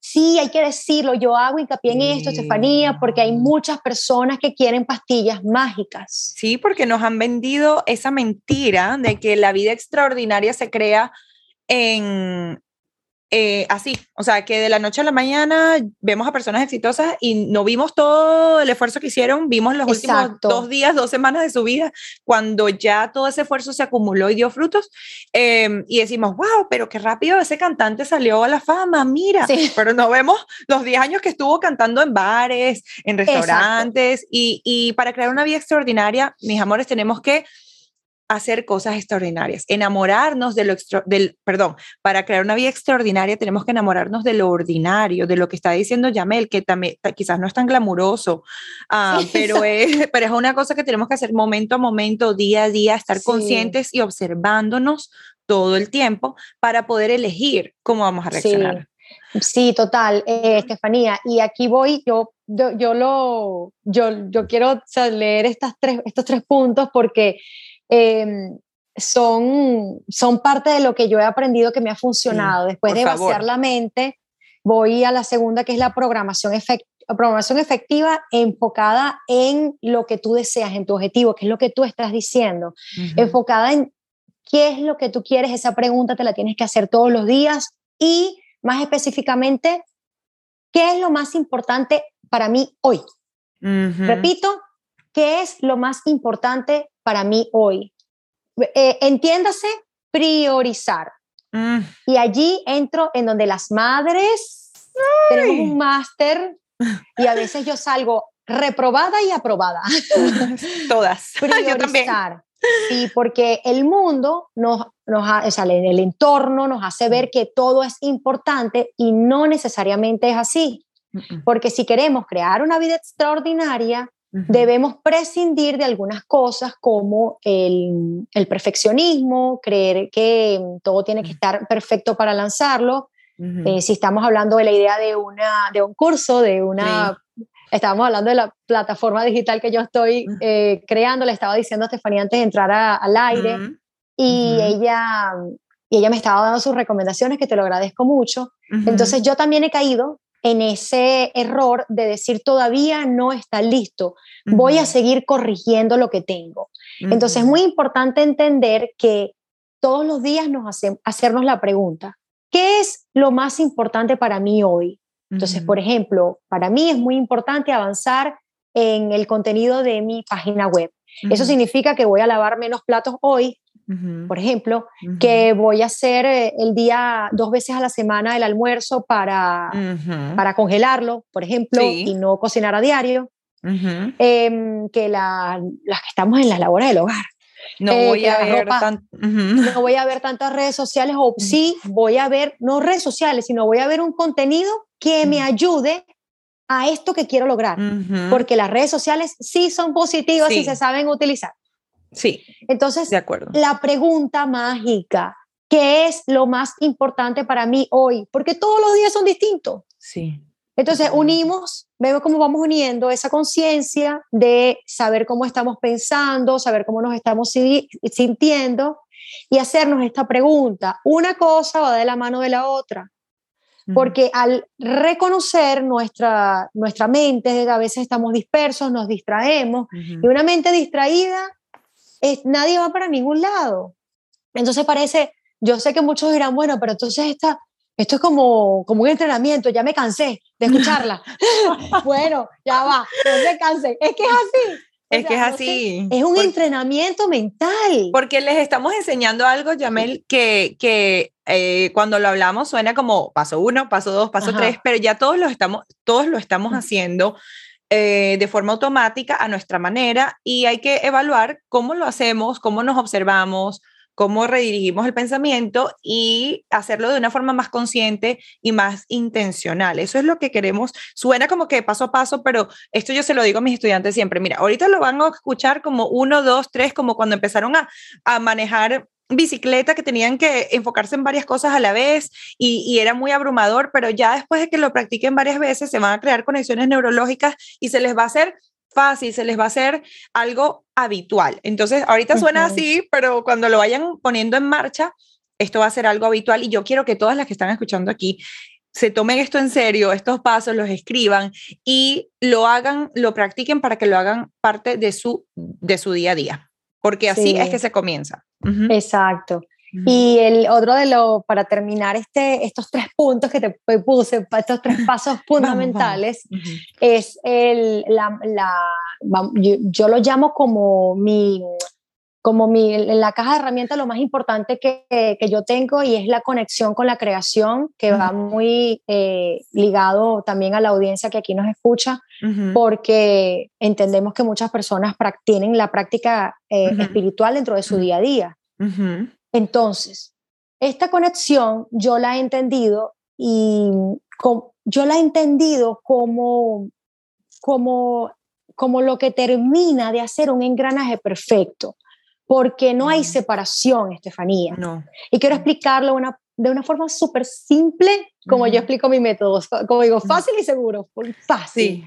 Sí, hay que decirlo. Yo hago hincapié en esto, Estefanía, porque hay muchas personas que quieren pastillas mágicas.
Sí, porque nos han vendido esa mentira de que la vida extraordinaria se crea en eh, así, o sea, que de la noche a la mañana vemos a personas exitosas y no vimos todo el esfuerzo que hicieron, vimos los últimos dos días, dos semanas de su vida, cuando ya todo ese esfuerzo se acumuló y dio frutos, em, y decimos, wow, pero qué rápido ese cantante salió a la fama, mira, pero no vemos los 10 años que estuvo cantando en bares, en restaurantes, y, y para crear una vida extraordinaria, mis amores, tenemos que hacer cosas extraordinarias, enamorarnos de lo del, perdón, para crear una vida extraordinaria tenemos que enamorarnos de lo ordinario, de lo que está diciendo Yamel, que también quizás no es tan glamuroso, ah, pero, es, pero es una cosa que tenemos que hacer momento a momento, día a día, estar conscientes y observándonos todo el tiempo para poder elegir cómo vamos a reaccionar.
Sí, total, eh, Estefanía. Y aquí voy, yo, yo, lo, yo, yo quiero leer estas tres, estos tres puntos porque Em, son, son parte de lo que yo he aprendido que me ha funcionado. Después de vaciar la mente, voy a la segunda, que es la programación, programación efectiva enfocada en lo que tú deseas, en tu objetivo, que es lo que tú estás diciendo, enfocada en qué es lo que tú quieres, esa pregunta te la tienes que hacer todos los días y más específicamente, ¿qué es lo más importante para mí hoy? Repito, ¿qué es lo más importante para mí hoy. Eh, entiéndase, priorizar. Mm. Y allí entro en donde las madres tenemos un máster y a veces yo salgo reprobada y aprobada.
Todas.
Priorizar. Sí, porque el mundo nos, nos sale el entorno nos hace ver que todo es importante y no necesariamente es así. Porque si queremos crear una vida extraordinaria, Debemos prescindir de algunas cosas como el, perfeccionismo, creer que todo tiene que estar perfecto para lanzarlo. Eh, si estamos hablando de la idea de, una, de un curso, de una... Estábamos hablando de la plataforma digital que yo estoy eh, creando, le estaba diciendo a Estefanía antes de entrar al aire y, ella, y ella me estaba dando sus recomendaciones, que te lo agradezco mucho. Entonces yo también he caído en ese error de decir todavía no está listo, voy a seguir corrigiendo lo que tengo. Entonces es muy importante entender que todos los días nos hacemos hacernos la pregunta, ¿qué es lo más importante para mí hoy? Entonces, por ejemplo, para mí es muy importante avanzar en el contenido de mi página web. Eso significa que voy a lavar menos platos hoy, por ejemplo, que voy a hacer eh, el día dos veces a la semana el almuerzo para, para congelarlo, por ejemplo, y no cocinar a diario, em, que las que estamos en las labores del hogar.
No eh, voy a ver
no voy a ver tantas redes sociales o sí voy a ver no redes sociales sino voy a ver un contenido que me ayude a esto que quiero lograr porque las redes sociales sí son positivas y se saben utilizar
Sí.
Entonces,
de acuerdo.
la pregunta mágica, ¿qué es lo más importante para mí hoy? Porque todos los días son distintos.
Sí.
Entonces, unimos, vemos cómo vamos uniendo esa conciencia de saber cómo estamos pensando, saber cómo nos estamos sintiendo y hacernos esta pregunta. Una cosa va de la mano de la otra. Porque al reconocer nuestra, nuestra mente, a veces estamos dispersos, nos distraemos, y una mente distraída nadie va para ningún lado. Entonces parece, yo sé que muchos dirán, bueno, pero entonces esta, esto es como, como un entrenamiento, ya me cansé de escucharla. bueno, ya va, no se canse. Es que es así.
Es que es así.
Es un entrenamiento mental.
Porque les estamos enseñando algo, Yamel, que, que eh, cuando lo hablamos suena como paso uno, paso dos, paso tres, pero ya todos lo estamos, todos lo estamos haciendo eh, de forma automática a nuestra manera y hay que evaluar cómo lo hacemos, cómo nos observamos, cómo redirigimos el pensamiento y hacerlo de una forma más consciente y más intencional. Eso es lo que queremos. Suena como que paso a paso, pero esto yo se lo digo a mis estudiantes siempre. Mira, ahorita lo van a escuchar como uno, dos, tres, como cuando empezaron a, a manejar bicicleta que tenían que enfocarse en varias cosas a la vez y, era muy abrumador, pero ya después de que lo practiquen varias veces se van a crear conexiones neurológicas y se les va a hacer fácil, se les va a hacer algo habitual. Entonces, ahorita suena así, pero cuando lo vayan poniendo en marcha, esto va a ser algo habitual y yo quiero que todas las que están escuchando aquí se tomen esto en serio, estos pasos los escriban y lo hagan, lo practiquen para que lo hagan parte de su, de su día a día, porque así es que se comienza.
Exacto. Y el otro de lo, para terminar este, estos tres puntos que te puse, estos tres pasos fundamentales, es el, la, la yo, yo, lo llamo como mi, como mi, la caja de herramientas lo más importante que, que, yo tengo y es la conexión con la creación, que va muy eh, ligado también a la audiencia que aquí nos escucha, porque entendemos que muchas personas tienen la práctica eh, espiritual dentro de su día a día. Entonces, esta conexión yo la he entendido y yo la he entendido como, como, como lo que termina de hacer un engranaje perfecto porque no hay separación, Estefanía. No. Y quiero explicarlo una, de una forma súper simple, como yo explico mi método, como digo, fácil y seguro, fácil.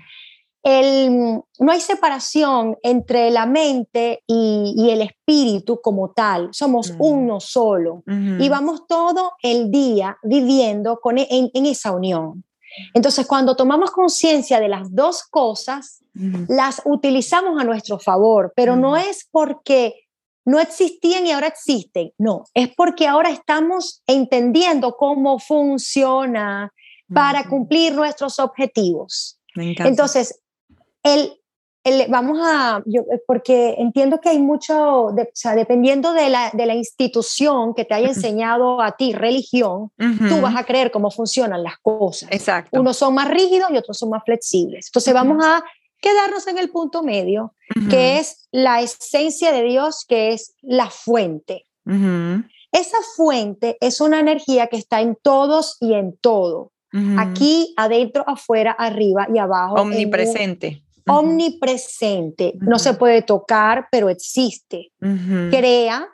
El, no hay separación entre la mente y, el espíritu como tal, somos uno solo. Y vamos todo el día viviendo con, e, en, esa unión. Entonces, cuando tomamos conciencia de las dos cosas, las utilizamos a nuestro favor, pero no es porque no existían y ahora existen. No, es porque ahora estamos entendiendo cómo funciona para cumplir nuestros objetivos. Entonces, el, el, vamos a, yo, porque entiendo que hay mucho, o sea, dependiendo de la, de la, institución que te haya enseñado a ti religión, tú vas a creer cómo funcionan las cosas.
Exacto.
Unos son más rígidos y otros son más flexibles. Entonces, vamos a quedarnos en el punto medio, que es la esencia de Dios, que es la fuente. Esa fuente es una energía que está en todos y en todo. Aquí, adentro, afuera, arriba y abajo.
Omnipresente.
Omnipresente. No se puede tocar, pero existe. Crea,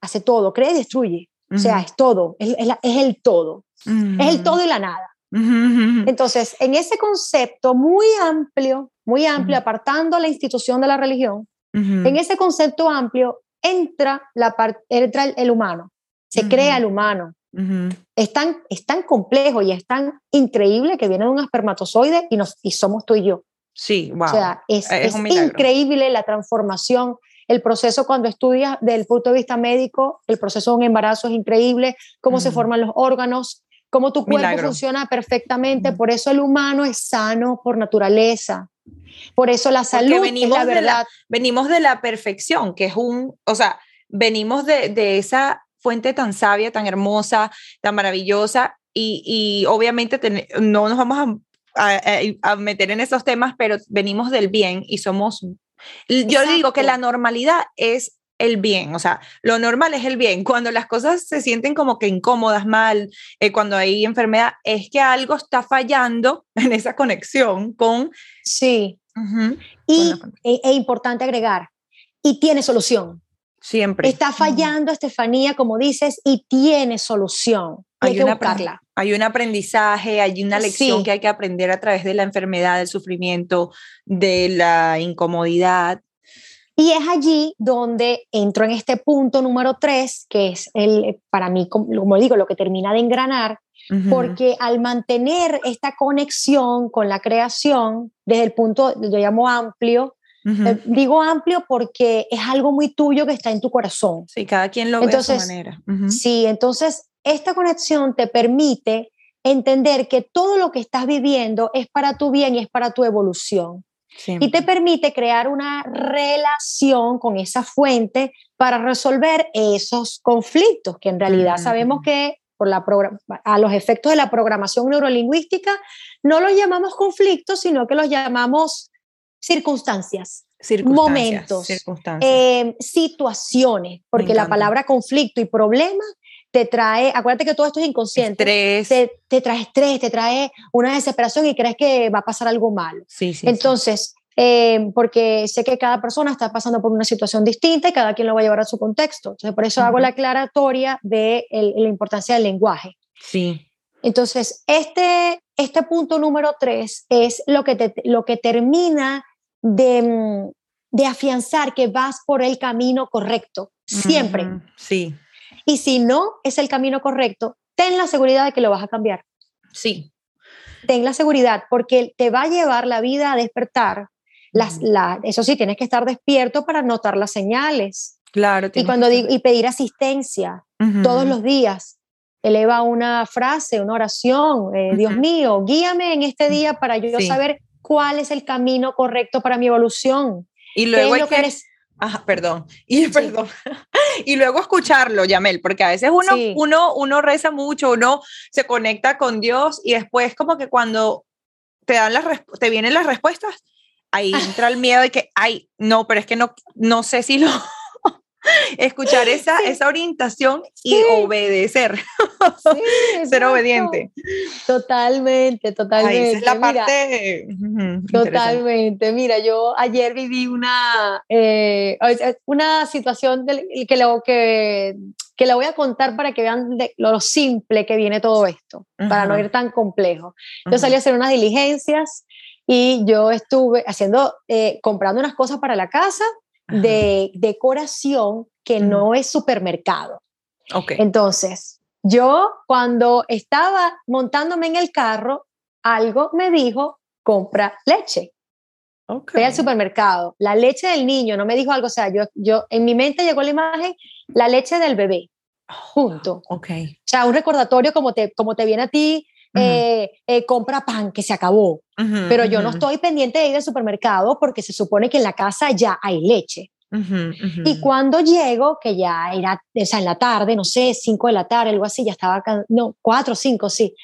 hace todo, crea y destruye. O sea, es todo, es, es el todo. Es el todo y la nada. Entonces, en ese concepto muy amplio, muy amplio, apartando la institución de la religión, en ese concepto amplio entra, la entra el, humano, se crea el humano. es, tan, es tan complejo y es tan increíble que viene de un espermatozoide y, nos, y somos tú y yo.
Sí, wow.
O sea, es, es, increíble la transformación. El proceso cuando estudias desde el punto de vista médico, el proceso de un embarazo es increíble, cómo se forman los órganos, cómo tu cuerpo funciona perfectamente. Por eso el humano es sano por naturaleza. Por eso la salud venimos es la verdad.
De la, venimos de la perfección, que es un, o sea, venimos de, de esa fuente tan sabia, tan hermosa, tan maravillosa, y, y obviamente no nos vamos a, a, meter en esos temas, pero venimos del bien y somos, yo digo que la normalidad es el bien, o sea, lo normal es el bien. Cuando las cosas se sienten como que incómodas, mal, eh, cuando hay enfermedad, es que algo está fallando en esa conexión con...
Sí. y es e importante agregar, y tiene solución.
Siempre.
Está fallando, Estefanía, como dices, y tiene solución. Hay, que buscarla.
Hay un aprendizaje, hay una lección que hay que aprender a través de la enfermedad, del sufrimiento, de la incomodidad.
Y es allí donde entro en este punto número tres, que es el, para mí, como digo, lo que termina de engranar, porque al mantener esta conexión con la creación, desde el punto, yo llamo amplio, eh, digo amplio porque es algo muy tuyo que está en tu corazón.
Sí, cada quien lo ve de su manera.
Sí, entonces esta conexión te permite entender que todo lo que estás viviendo es para tu bien y es para tu evolución. Y te permite crear una relación con esa fuente para resolver esos conflictos, que en realidad sabemos que por la a los efectos de la programación neurolingüística no los llamamos conflictos, sino que los llamamos circunstancias, momentos, eh, situaciones, porque la palabra conflicto y problema te trae, acuérdate que todo esto es inconsciente, Te, te, trae estrés, te trae una desesperación y crees que va a pasar algo malo.
Sí, sí,
Entonces, eh, porque sé que cada persona está pasando por una situación distinta y cada quien lo va a llevar a su contexto. Entonces, por eso hago la aclaratoria de la importancia del lenguaje.
Sí.
Entonces, este, este punto número tres es lo que, te, lo que termina de, mm, de afianzar que vas por el camino correcto, siempre.
sí.
Y si no es el camino correcto, ten la seguridad de que lo vas a cambiar.
Sí.
Ten la seguridad, porque te va a llevar la vida a despertar. Las, la, eso sí, tienes que estar despierto para notar las señales.
Claro.
Y, cuando digo, y pedir asistencia. todos los días. Eleva una frase, una oración, eh, Dios mío, guíame en este día para yo saber cuál es el camino correcto para mi evolución.
Y luego hay que... Ajá, perdón. Y perdón. y luego escucharlo, Yamel, porque a veces uno, uno, uno reza mucho, uno se conecta con Dios y después como que cuando te dan las te vienen las respuestas, ahí entra el miedo de que, ay, no, pero es que no, no sé si lo, escuchar esa, esa orientación y obedecer, ser obediente.
Totalmente, totalmente.
esa es la parte.
totalmente. Mira, yo ayer viví una, eh, una situación que, lo, que, que la voy a contar para que vean lo simple que viene todo esto, para no ir tan complejo. Yo salí a hacer unas diligencias y yo estuve haciendo, eh, comprando unas cosas para la casa de decoración que no es supermercado.
Okay.
Entonces, yo cuando estaba montándome en el carro, algo me dijo, compra leche. Okay. Ve al supermercado. La leche del niño, no me dijo algo, o sea, yo, yo en mi mente llegó la imagen, la leche del bebé, junto.
Okay.
O sea, un recordatorio como te, como te viene a ti eh, eh, compra pan que se acabó. Pero yo no estoy pendiente de ir al supermercado porque se supone que en la casa ya hay leche. Y cuando llego, que ya era, o sea, en la tarde, no sé, 5 de la tarde, algo así, ya estaba, no, 4 o 5, sí.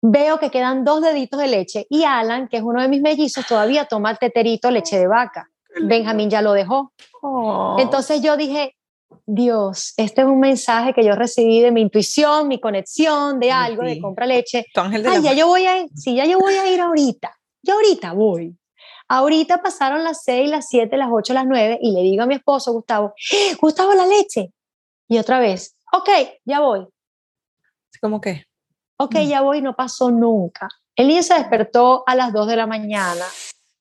Veo que quedan dos deditos de leche y Alan, que es uno de mis mellizos, todavía toma el teterito leche de vaca. Benjamín ya lo dejó. Oh. Entonces yo dije, Dios, este es un mensaje que yo recibí de mi intuición, mi conexión, de algo, de compra leche. Ay, ya yo voy a ir, sí, ya yo voy a ir ahorita. Ya ahorita voy. Ahorita pasaron las 6, las 7, las 8, las 9 y le digo a mi esposo, Gustavo, ¡Eh, Gustavo, la leche. Y otra vez, ok, ya voy.
¿Cómo que?
Ok, mm. ya voy, no pasó nunca. El niño se despertó a las 2 de la mañana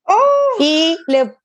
¡Oh! y le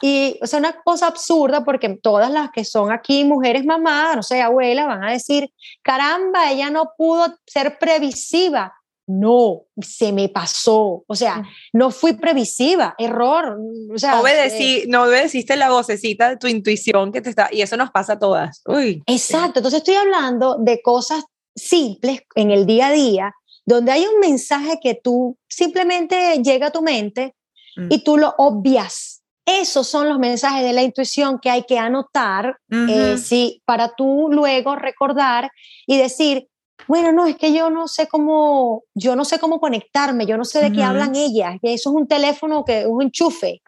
y, o sea, una cosa absurda porque todas las que son aquí mujeres mamás, no sé, abuelas, van a decir, caramba, ella no pudo ser previsiva. No, se me pasó. O sea, mm. no fui previsiva, error. O sea,
Obedecí, eh, no obedeciste la vocecita de tu intuición que te está, y eso nos pasa a todas. Uy.
Exacto, entonces estoy hablando de cosas simples en el día a día, donde hay un mensaje que tú simplemente llega a tu mente mm. y tú lo obvias esos son los mensajes de la intuición que hay que anotar, eh, sí, para tú luego recordar y decir, bueno, no, es que yo no sé cómo, yo no sé cómo conectarme, yo no sé de qué hablan ellas, que eso es un teléfono que es un enchufe,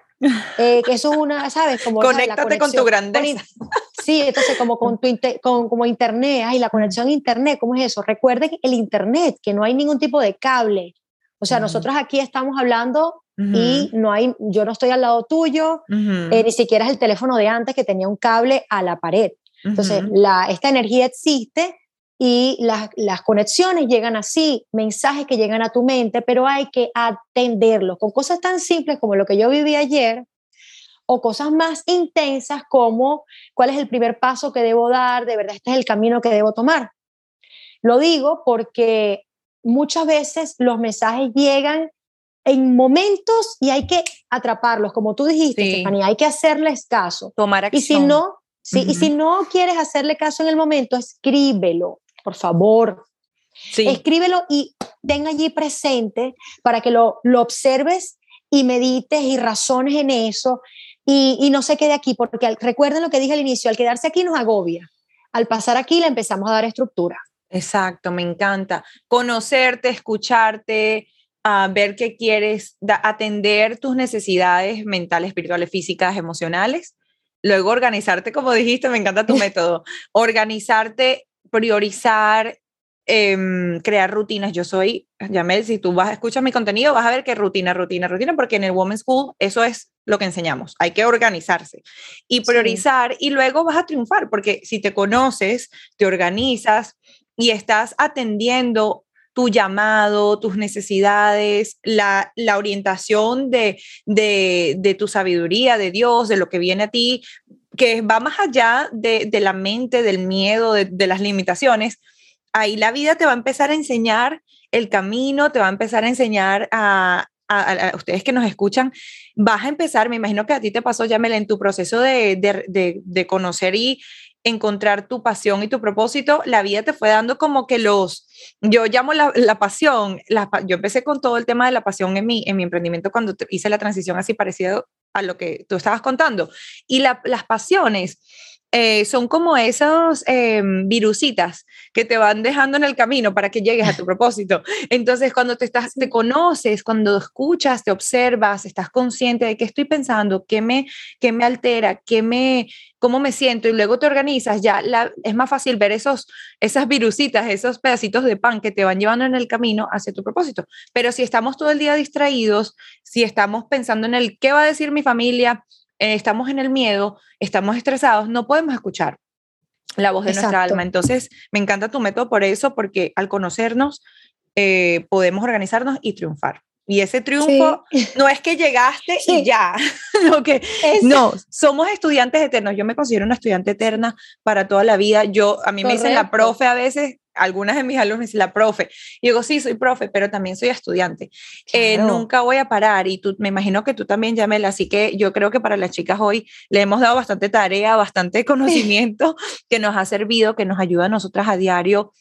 eh, que eso es una, ¿sabes?
Como, Conéctate con tu grandeza.
sí, entonces como con tu con, como internet, ay, la conexión a internet, ¿cómo es eso? Recuerden el internet, que no hay ningún tipo de cable. O sea, nosotros aquí estamos hablando y no hay, yo no estoy al lado tuyo, eh, ni siquiera es el teléfono de antes que tenía un cable a la pared. Entonces, la, esta energía existe y las, las, conexiones llegan así, mensajes que llegan a tu mente, pero hay que atenderlos con cosas tan simples como lo que yo viví ayer o cosas más intensas como cuál es el primer paso que debo dar, de verdad este es el camino que debo tomar. Lo digo porque muchas veces los mensajes llegan en momentos y hay que atraparlos, como tú dijiste, sí. hay que hacerles caso.
Tomar acción.
Y si no, sí, y si no quieres hacerle caso en el momento, escríbelo, por favor. Sí. Escríbelo y ten allí presente para que lo, lo observes y medites y razones en eso y, y no se quede aquí, porque recuerden lo que dije al inicio, al quedarse aquí nos agobia. Al pasar aquí le empezamos a dar estructura.
Exacto, me encanta. Conocerte, escucharte, a ver qué quieres, atender tus necesidades mentales, espirituales, físicas, emocionales. Luego organizarte, como dijiste, me encanta tu método. Organizarte, priorizar, em, crear rutinas. Yo soy, Yamel, si tú vas, escuchar mi contenido, vas a ver que rutina, rutina, rutina, porque en el Women's School eso es lo que enseñamos. Hay que organizarse y priorizar y luego vas a triunfar, porque si te conoces, te organizas y estás atendiendo tu llamado, tus necesidades, la, orientación de, de, tu sabiduría, de Dios, de lo que viene a ti, que va más allá de, la mente, del miedo, de, las limitaciones, ahí la vida te va a empezar a enseñar el camino, te va a empezar a enseñar a, a, ustedes que nos escuchan, vas a empezar, me imagino que a ti te pasó, Yamel, en tu proceso de, de, de, conocer y, encontrar tu pasión y tu propósito, la vida te fue dando como que los, yo llamo la, la pasión, yo empecé con todo el tema de la pasión en mi, en mi emprendimiento cuando hice la transición así parecido a lo que tú estabas contando. Y las pasiones eh, son como esos eh, virusitas que te van dejando en el camino para que llegues a tu propósito. Entonces, cuando te, estás, te conoces, cuando escuchas, te observas, estás consciente de qué estoy pensando, qué me, qué me altera, qué me, cómo me siento y luego te organizas, ya la, es más fácil ver esos, esas virusitas, esos pedacitos de pan que te van llevando en el camino hacia tu propósito. Pero si estamos todo el día distraídos, si estamos pensando en el qué va a decir mi familia, estamos en el miedo, estamos estresados, no podemos escuchar la voz de nuestra alma. Entonces, me encanta tu método por eso, porque al conocernos, eh, podemos organizarnos y triunfar. Y ese triunfo no es que llegaste y ya. no, que, no, somos estudiantes eternos. Yo me considero una estudiante eterna para toda la vida. Yo, a mí me dicen la profe a veces, algunas de mis alumnos me dicen la profe. Y digo, sí, soy profe, pero también soy estudiante. Eh, nunca voy a parar. Y tú, me imagino que tú también, Yamela. Así que yo creo que para las chicas hoy le hemos dado bastante tarea, bastante conocimiento que nos ha servido, que nos ayuda a nosotras a diario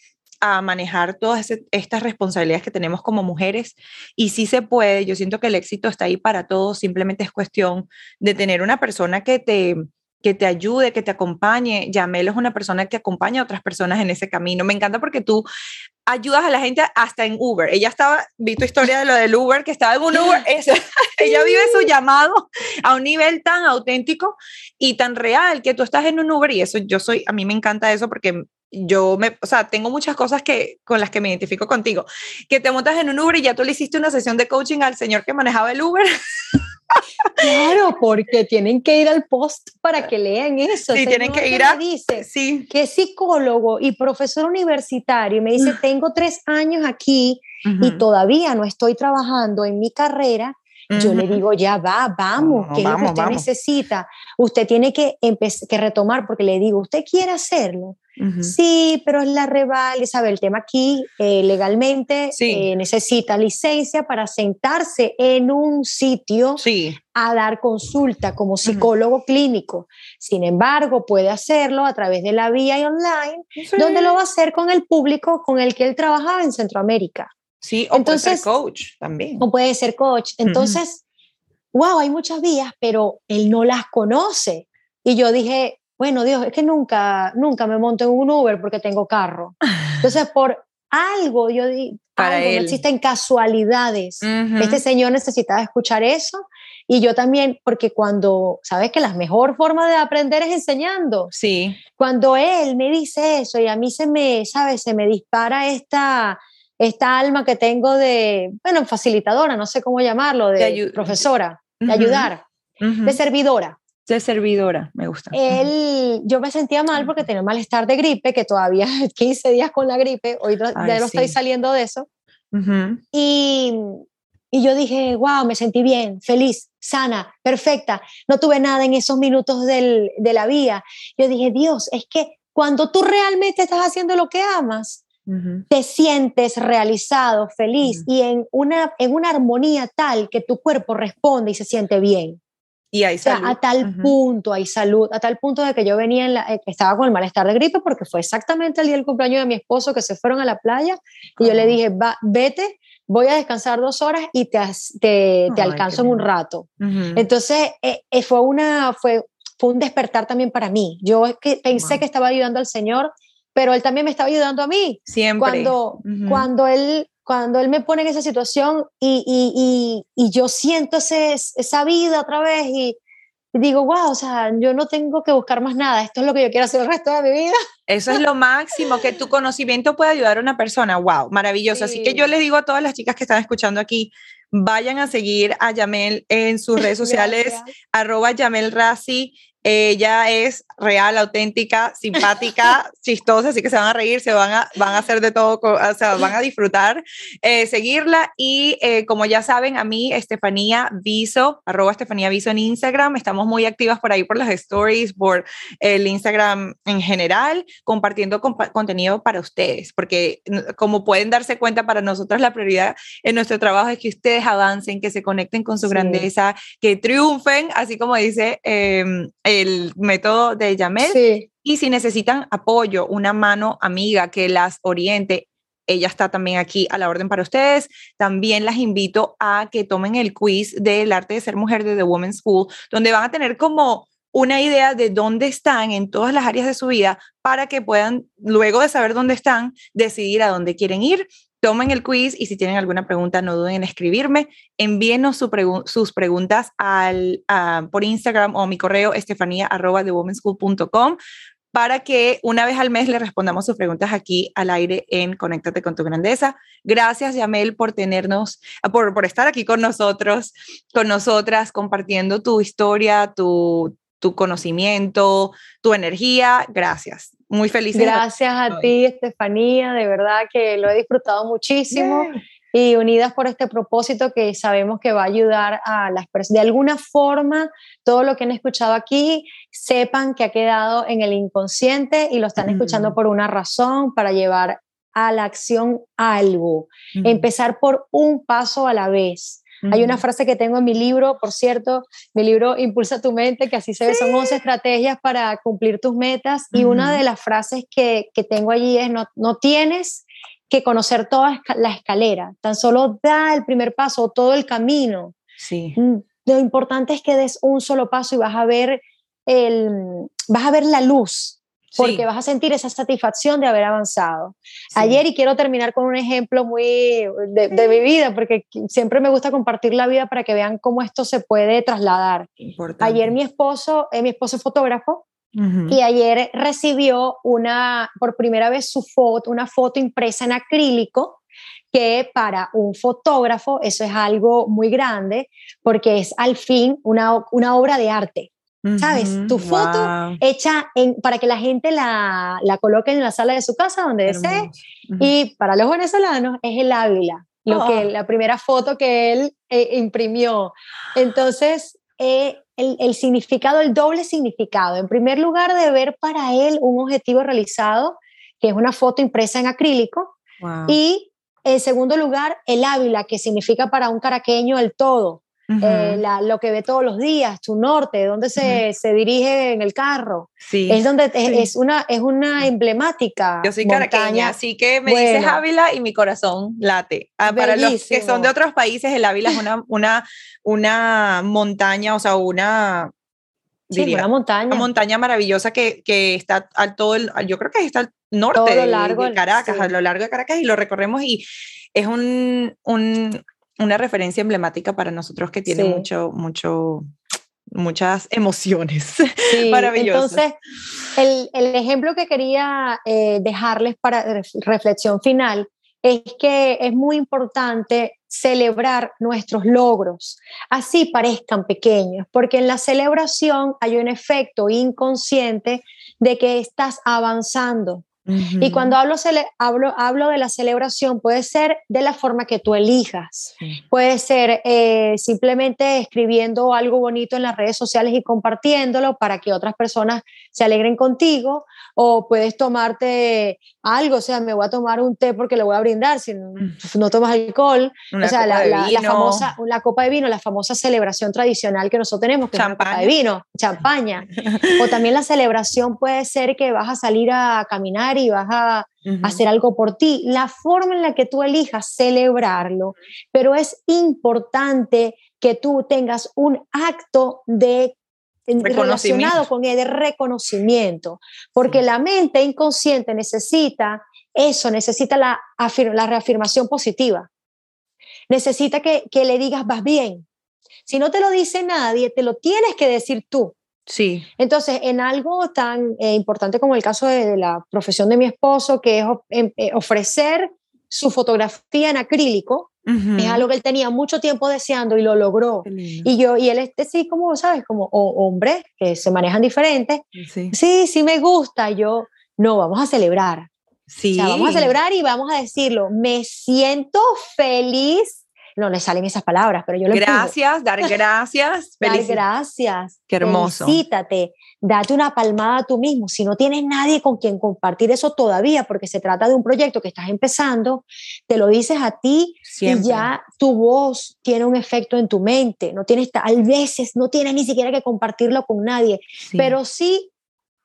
a manejar todas estas responsabilidades que tenemos como mujeres y sí se puede, yo siento que el éxito está ahí para todos, simplemente es cuestión de tener una persona que te, que te ayude, que te acompañe. Yamel es una persona que acompaña a otras personas en ese camino. Me encanta porque tú ayudas a la gente hasta en Uber. Ella estaba, vi tu historia de lo del Uber, que estaba en un Uber, ella vive su llamado a un nivel tan auténtico y tan real que tú estás en un Uber y eso yo soy, a mí me encanta eso porque yo me, o sea, tengo muchas cosas que, con las que me identifico contigo. Que te montas en un Uber y ya tú le hiciste una sesión de coaching al señor que manejaba el Uber.
Claro, porque tienen que ir al post para que lean eso.
Sí, tienen que ir a...
Dice sí. que es psicólogo y profesor universitario. Y me dice, tengo tres años aquí y todavía no estoy trabajando en mi carrera. Yo le digo, ya va, vamos, ¿qué es lo que usted necesita? Usted tiene que, que retomar, porque le digo, ¿usted quiere hacerlo? Sí, pero es la reval, sabe el tema aquí eh, legalmente eh, necesita licencia para sentarse en un sitio a dar consulta como psicólogo clínico. Sin embargo, puede hacerlo a través de la vía online, donde lo va a hacer con el público con el que él trabajaba en Centroamérica.
Sí, o puede ser coach también.
O puede ser coach. Entonces, wow, hay muchas vías, pero él no las conoce. Y yo dije, bueno, Dios, es que nunca, nunca me monto en un Uber porque tengo carro. Entonces, por algo, yo Para no existen casualidades. Este señor necesitaba escuchar eso y yo también, porque cuando, sabes que la mejor forma de aprender es enseñando.
Sí.
Cuando él me dice eso y a mí se me, sabes, se me dispara esta, esta alma que tengo de, bueno, facilitadora, no sé cómo llamarlo, de, profesora, de ayudar, de servidora.
De servidora, me gusta.
Él, yo me sentía mal porque tenía malestar de gripe, que todavía 15 días con la gripe, hoy ya no estoy saliendo de eso. y, y, yo dije, wow, me sentí bien, feliz, sana, perfecta, no tuve nada en esos minutos del, de la vía. Yo dije, Dios, es que cuando tú realmente estás haciendo lo que amas, te sientes realizado, feliz y en una, en una armonía tal que tu cuerpo responde y se siente bien.
Y hay salud.
a tal punto hay salud, a tal punto de que yo venía, en la, eh, estaba con el malestar de gripe porque fue exactamente el día del cumpleaños de mi esposo que se fueron a la playa y yo le dije, Va, vete, voy a descansar dos horas y te, te, te alcanzo en un rato. Entonces, eh, eh, fue, una, fue, fue un despertar también para mí. Yo que pensé que estaba ayudando al Señor, pero Él también me estaba ayudando a mí.
Siempre.
Cuando, cuando Él cuando él me pone en esa situación y, y, y, yo siento ese, esa vida otra vez y, digo, wow, o sea, yo no tengo que buscar más nada, esto es lo que yo quiero hacer el resto de mi vida.
Eso es lo máximo, que tu conocimiento puede ayudar a una persona, wow, maravilloso. Así que yo les digo a todas las chicas que están escuchando aquí, vayan a seguir a Yamel en sus redes sociales, arroba Yamel Razi, ella es real, auténtica, simpática, chistosa, así que se van a reír, se van a, van a hacer de todo, o sea, van a disfrutar, eh, seguirla. Y eh, como ya saben, a mí, Estefanía Viso, arroba Estefanía Viso en Instagram, estamos muy activas por ahí por las stories, por el Instagram en general, compartiendo contenido para ustedes, porque como pueden darse cuenta, para nosotros la prioridad en nuestro trabajo es que ustedes avancen, que se conecten con su grandeza, que triunfen, así como dice. Eh, el método de Yamel. Y si necesitan apoyo, una mano amiga que las oriente, ella está también aquí a la orden para ustedes. También las invito a que tomen el quiz del arte de ser mujer de The Women's School, donde van a tener como una idea de dónde están en todas las áreas de su vida para que puedan, luego de saber dónde están, decidir a dónde quieren ir. Tomen el quiz y si tienen alguna pregunta, no duden en escribirme. Envíenos sus preguntas por Instagram o mi correo estefanía.com para que una vez al mes le respondamos sus preguntas aquí al aire en Conéctate con tu grandeza. Gracias, Yamel, por tenernos, por estar aquí con nosotros, con nosotras, compartiendo tu historia, tu, tu conocimiento, tu energía. Gracias. Muy feliz.
Gracias a ti, Estefanía. De verdad que lo he disfrutado muchísimo. Y unidas por este propósito que sabemos que va a ayudar a las personas. De alguna forma, todo lo que han escuchado aquí, sepan que ha quedado en el inconsciente y lo están escuchando por una razón, para llevar a la acción algo. Empezar por un paso a la vez hay una frase que tengo en mi libro, por cierto, mi libro Impulsa tu mente, que así se ve, son 11 estrategias para cumplir tus metas. Y una de las frases que, que tengo allí es, no, no tienes que conocer toda la escalera, tan solo da el primer paso, todo el camino.
Sí.
Mm, lo importante es que des un solo paso y vas a ver el, vas a ver la luz porque vas a sentir esa satisfacción de haber avanzado. Ayer, y quiero terminar con un ejemplo muy de, mi vida, porque siempre me gusta compartir la vida para que vean cómo esto se puede trasladar. Ayer mi esposo, eh, mi esposo es fotógrafo, y ayer recibió una, por primera vez su foto, una foto impresa en acrílico, que para un fotógrafo eso es algo muy grande, porque es al fin una, una obra de arte. ¿Sabes? Tu foto hecha en, para que la gente la, la, coloque en la sala de su casa donde desee. Y para los venezolanos es el Ávila, lo que, oh. la primera foto que él eh, imprimió. Entonces, eh, el, el, significado, el doble significado. En primer lugar, de ver para él un objetivo realizado, que es una foto impresa en acrílico. Y en segundo lugar, el Ávila, que significa para un caraqueño el todo. Eh, lo que ve todos los días, tu norte, donde se, se dirige en el carro.
Sí,
es donde es, una, es una emblemática.
Yo soy caraqueña, así que me dices Ávila y mi corazón late. Ah, para los que son de otros países, el Ávila es una, una, una montaña, o sea, una
diría, una montaña. Una
montaña maravillosa que, que está al todo, el, yo creo que está al norte de, largo, de, Caracas, a lo largo de Caracas, y lo recorremos y es un, un, una referencia emblemática para nosotros que tiene mucho, mucho, muchas emociones. Sí.
Entonces, el, el, ejemplo que quería eh, dejarles para reflexión final es que es muy importante celebrar nuestros logros, así parezcan pequeños, porque en la celebración hay un efecto inconsciente de que estás avanzando, y cuando hablo, hablo, hablo de la celebración, puede ser de la forma que tú elijas. Puede ser eh, simplemente escribiendo algo bonito en las redes sociales y compartiéndolo para que otras personas se alegren contigo. O puedes tomarte algo, o sea, me voy a tomar un té porque le voy a brindar, si no, mm. tomas alcohol. o sea, la, la, famosa, la copa de vino, la famosa celebración tradicional que nosotros tenemos, que es copa de vino, champaña. o también la celebración puede ser que vas a salir a caminar y vas a hacer algo por ti. La forma en la que tú elijas celebrarlo, pero es importante que tú tengas un acto de relacionado con el de reconocimiento, porque la mente inconsciente necesita eso, necesita la, la reafirmación positiva, necesita que, que le digas vas bien. Si no te lo dice nadie, te lo tienes que decir tú.
Sí.
Entonces, en algo tan eh, importante como el caso de, la profesión de mi esposo, que es em, eh, ofrecer su fotografía en acrílico, es algo que él tenía mucho tiempo deseando y lo logró. Y yo, y él este sí, como, ¿sabes? Como hombres que se manejan diferentes. Sí. sí, sí me gusta. yo, no, vamos a celebrar. Sí. vamos a celebrar y vamos a decirlo. Me siento feliz no le salen esas palabras, pero yo lo
Gracias, dar gracias.
dar gracias.
Qué hermoso.
Felicítate, date una palmada a tú mismo. Si no tienes nadie con quien compartir eso todavía, porque se trata de un proyecto que estás empezando, te lo dices a ti y ya tu voz tiene un efecto en tu mente. No tienes, a veces no tienes ni siquiera que compartirlo con nadie, pero sí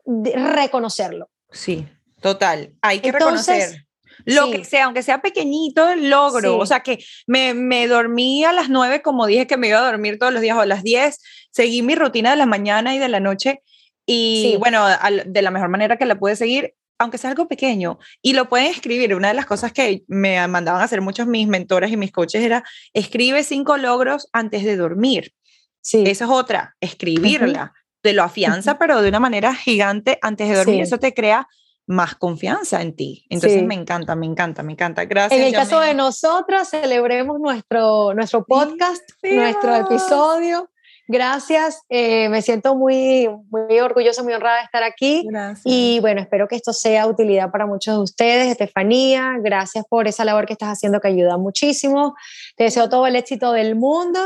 reconocerlo.
Sí, total. Hay que reconocer lo que sea, aunque sea pequeñito, logro. O sea, que me, me, dormí a las nueve, como dije que me iba a dormir todos los días, o a las 10, seguí mi rutina de la mañana y de la noche. Y bueno, de la mejor manera que la pude seguir, aunque sea algo pequeño, y lo pueden escribir. Una de las cosas que me mandaban a hacer muchos mis mentores y mis coaches era, escribe cinco logros antes de dormir. Sí. Esa es otra, escribirla. Te lo afianza, pero de una manera gigante antes de dormir. Eso te crea más confianza en ti. Entonces me encanta, me encanta, me encanta. Gracias.
En el caso de nosotras, celebremos nuestro, nuestro podcast, nuestro episodio. Gracias, eh, me siento muy, muy orgullosa, muy honrada de estar aquí. Gracias. Y bueno, espero que esto sea utilidad para muchos de ustedes. Estefanía, gracias por esa labor que estás haciendo que ayuda muchísimo. Te deseo todo el éxito del mundo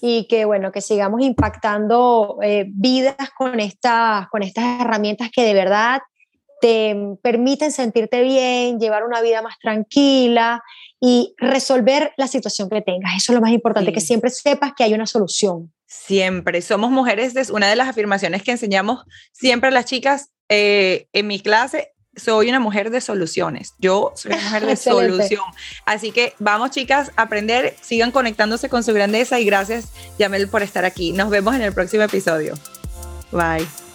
y que bueno, que sigamos impactando eh, vidas con estas, con estas herramientas que de verdad te permiten sentirte bien, llevar una vida más tranquila y resolver la situación que tengas. Eso es lo más importante, que siempre sepas que hay una solución.
Siempre. Somos mujeres, es una de las afirmaciones que enseñamos siempre a las chicas eh, en mi clase. Soy una mujer de soluciones. Yo soy una mujer de solución. Así que vamos, chicas, a aprender. Sigan conectándose con su grandeza y gracias, Yamel, por estar aquí. Nos vemos en el próximo episodio. Bye.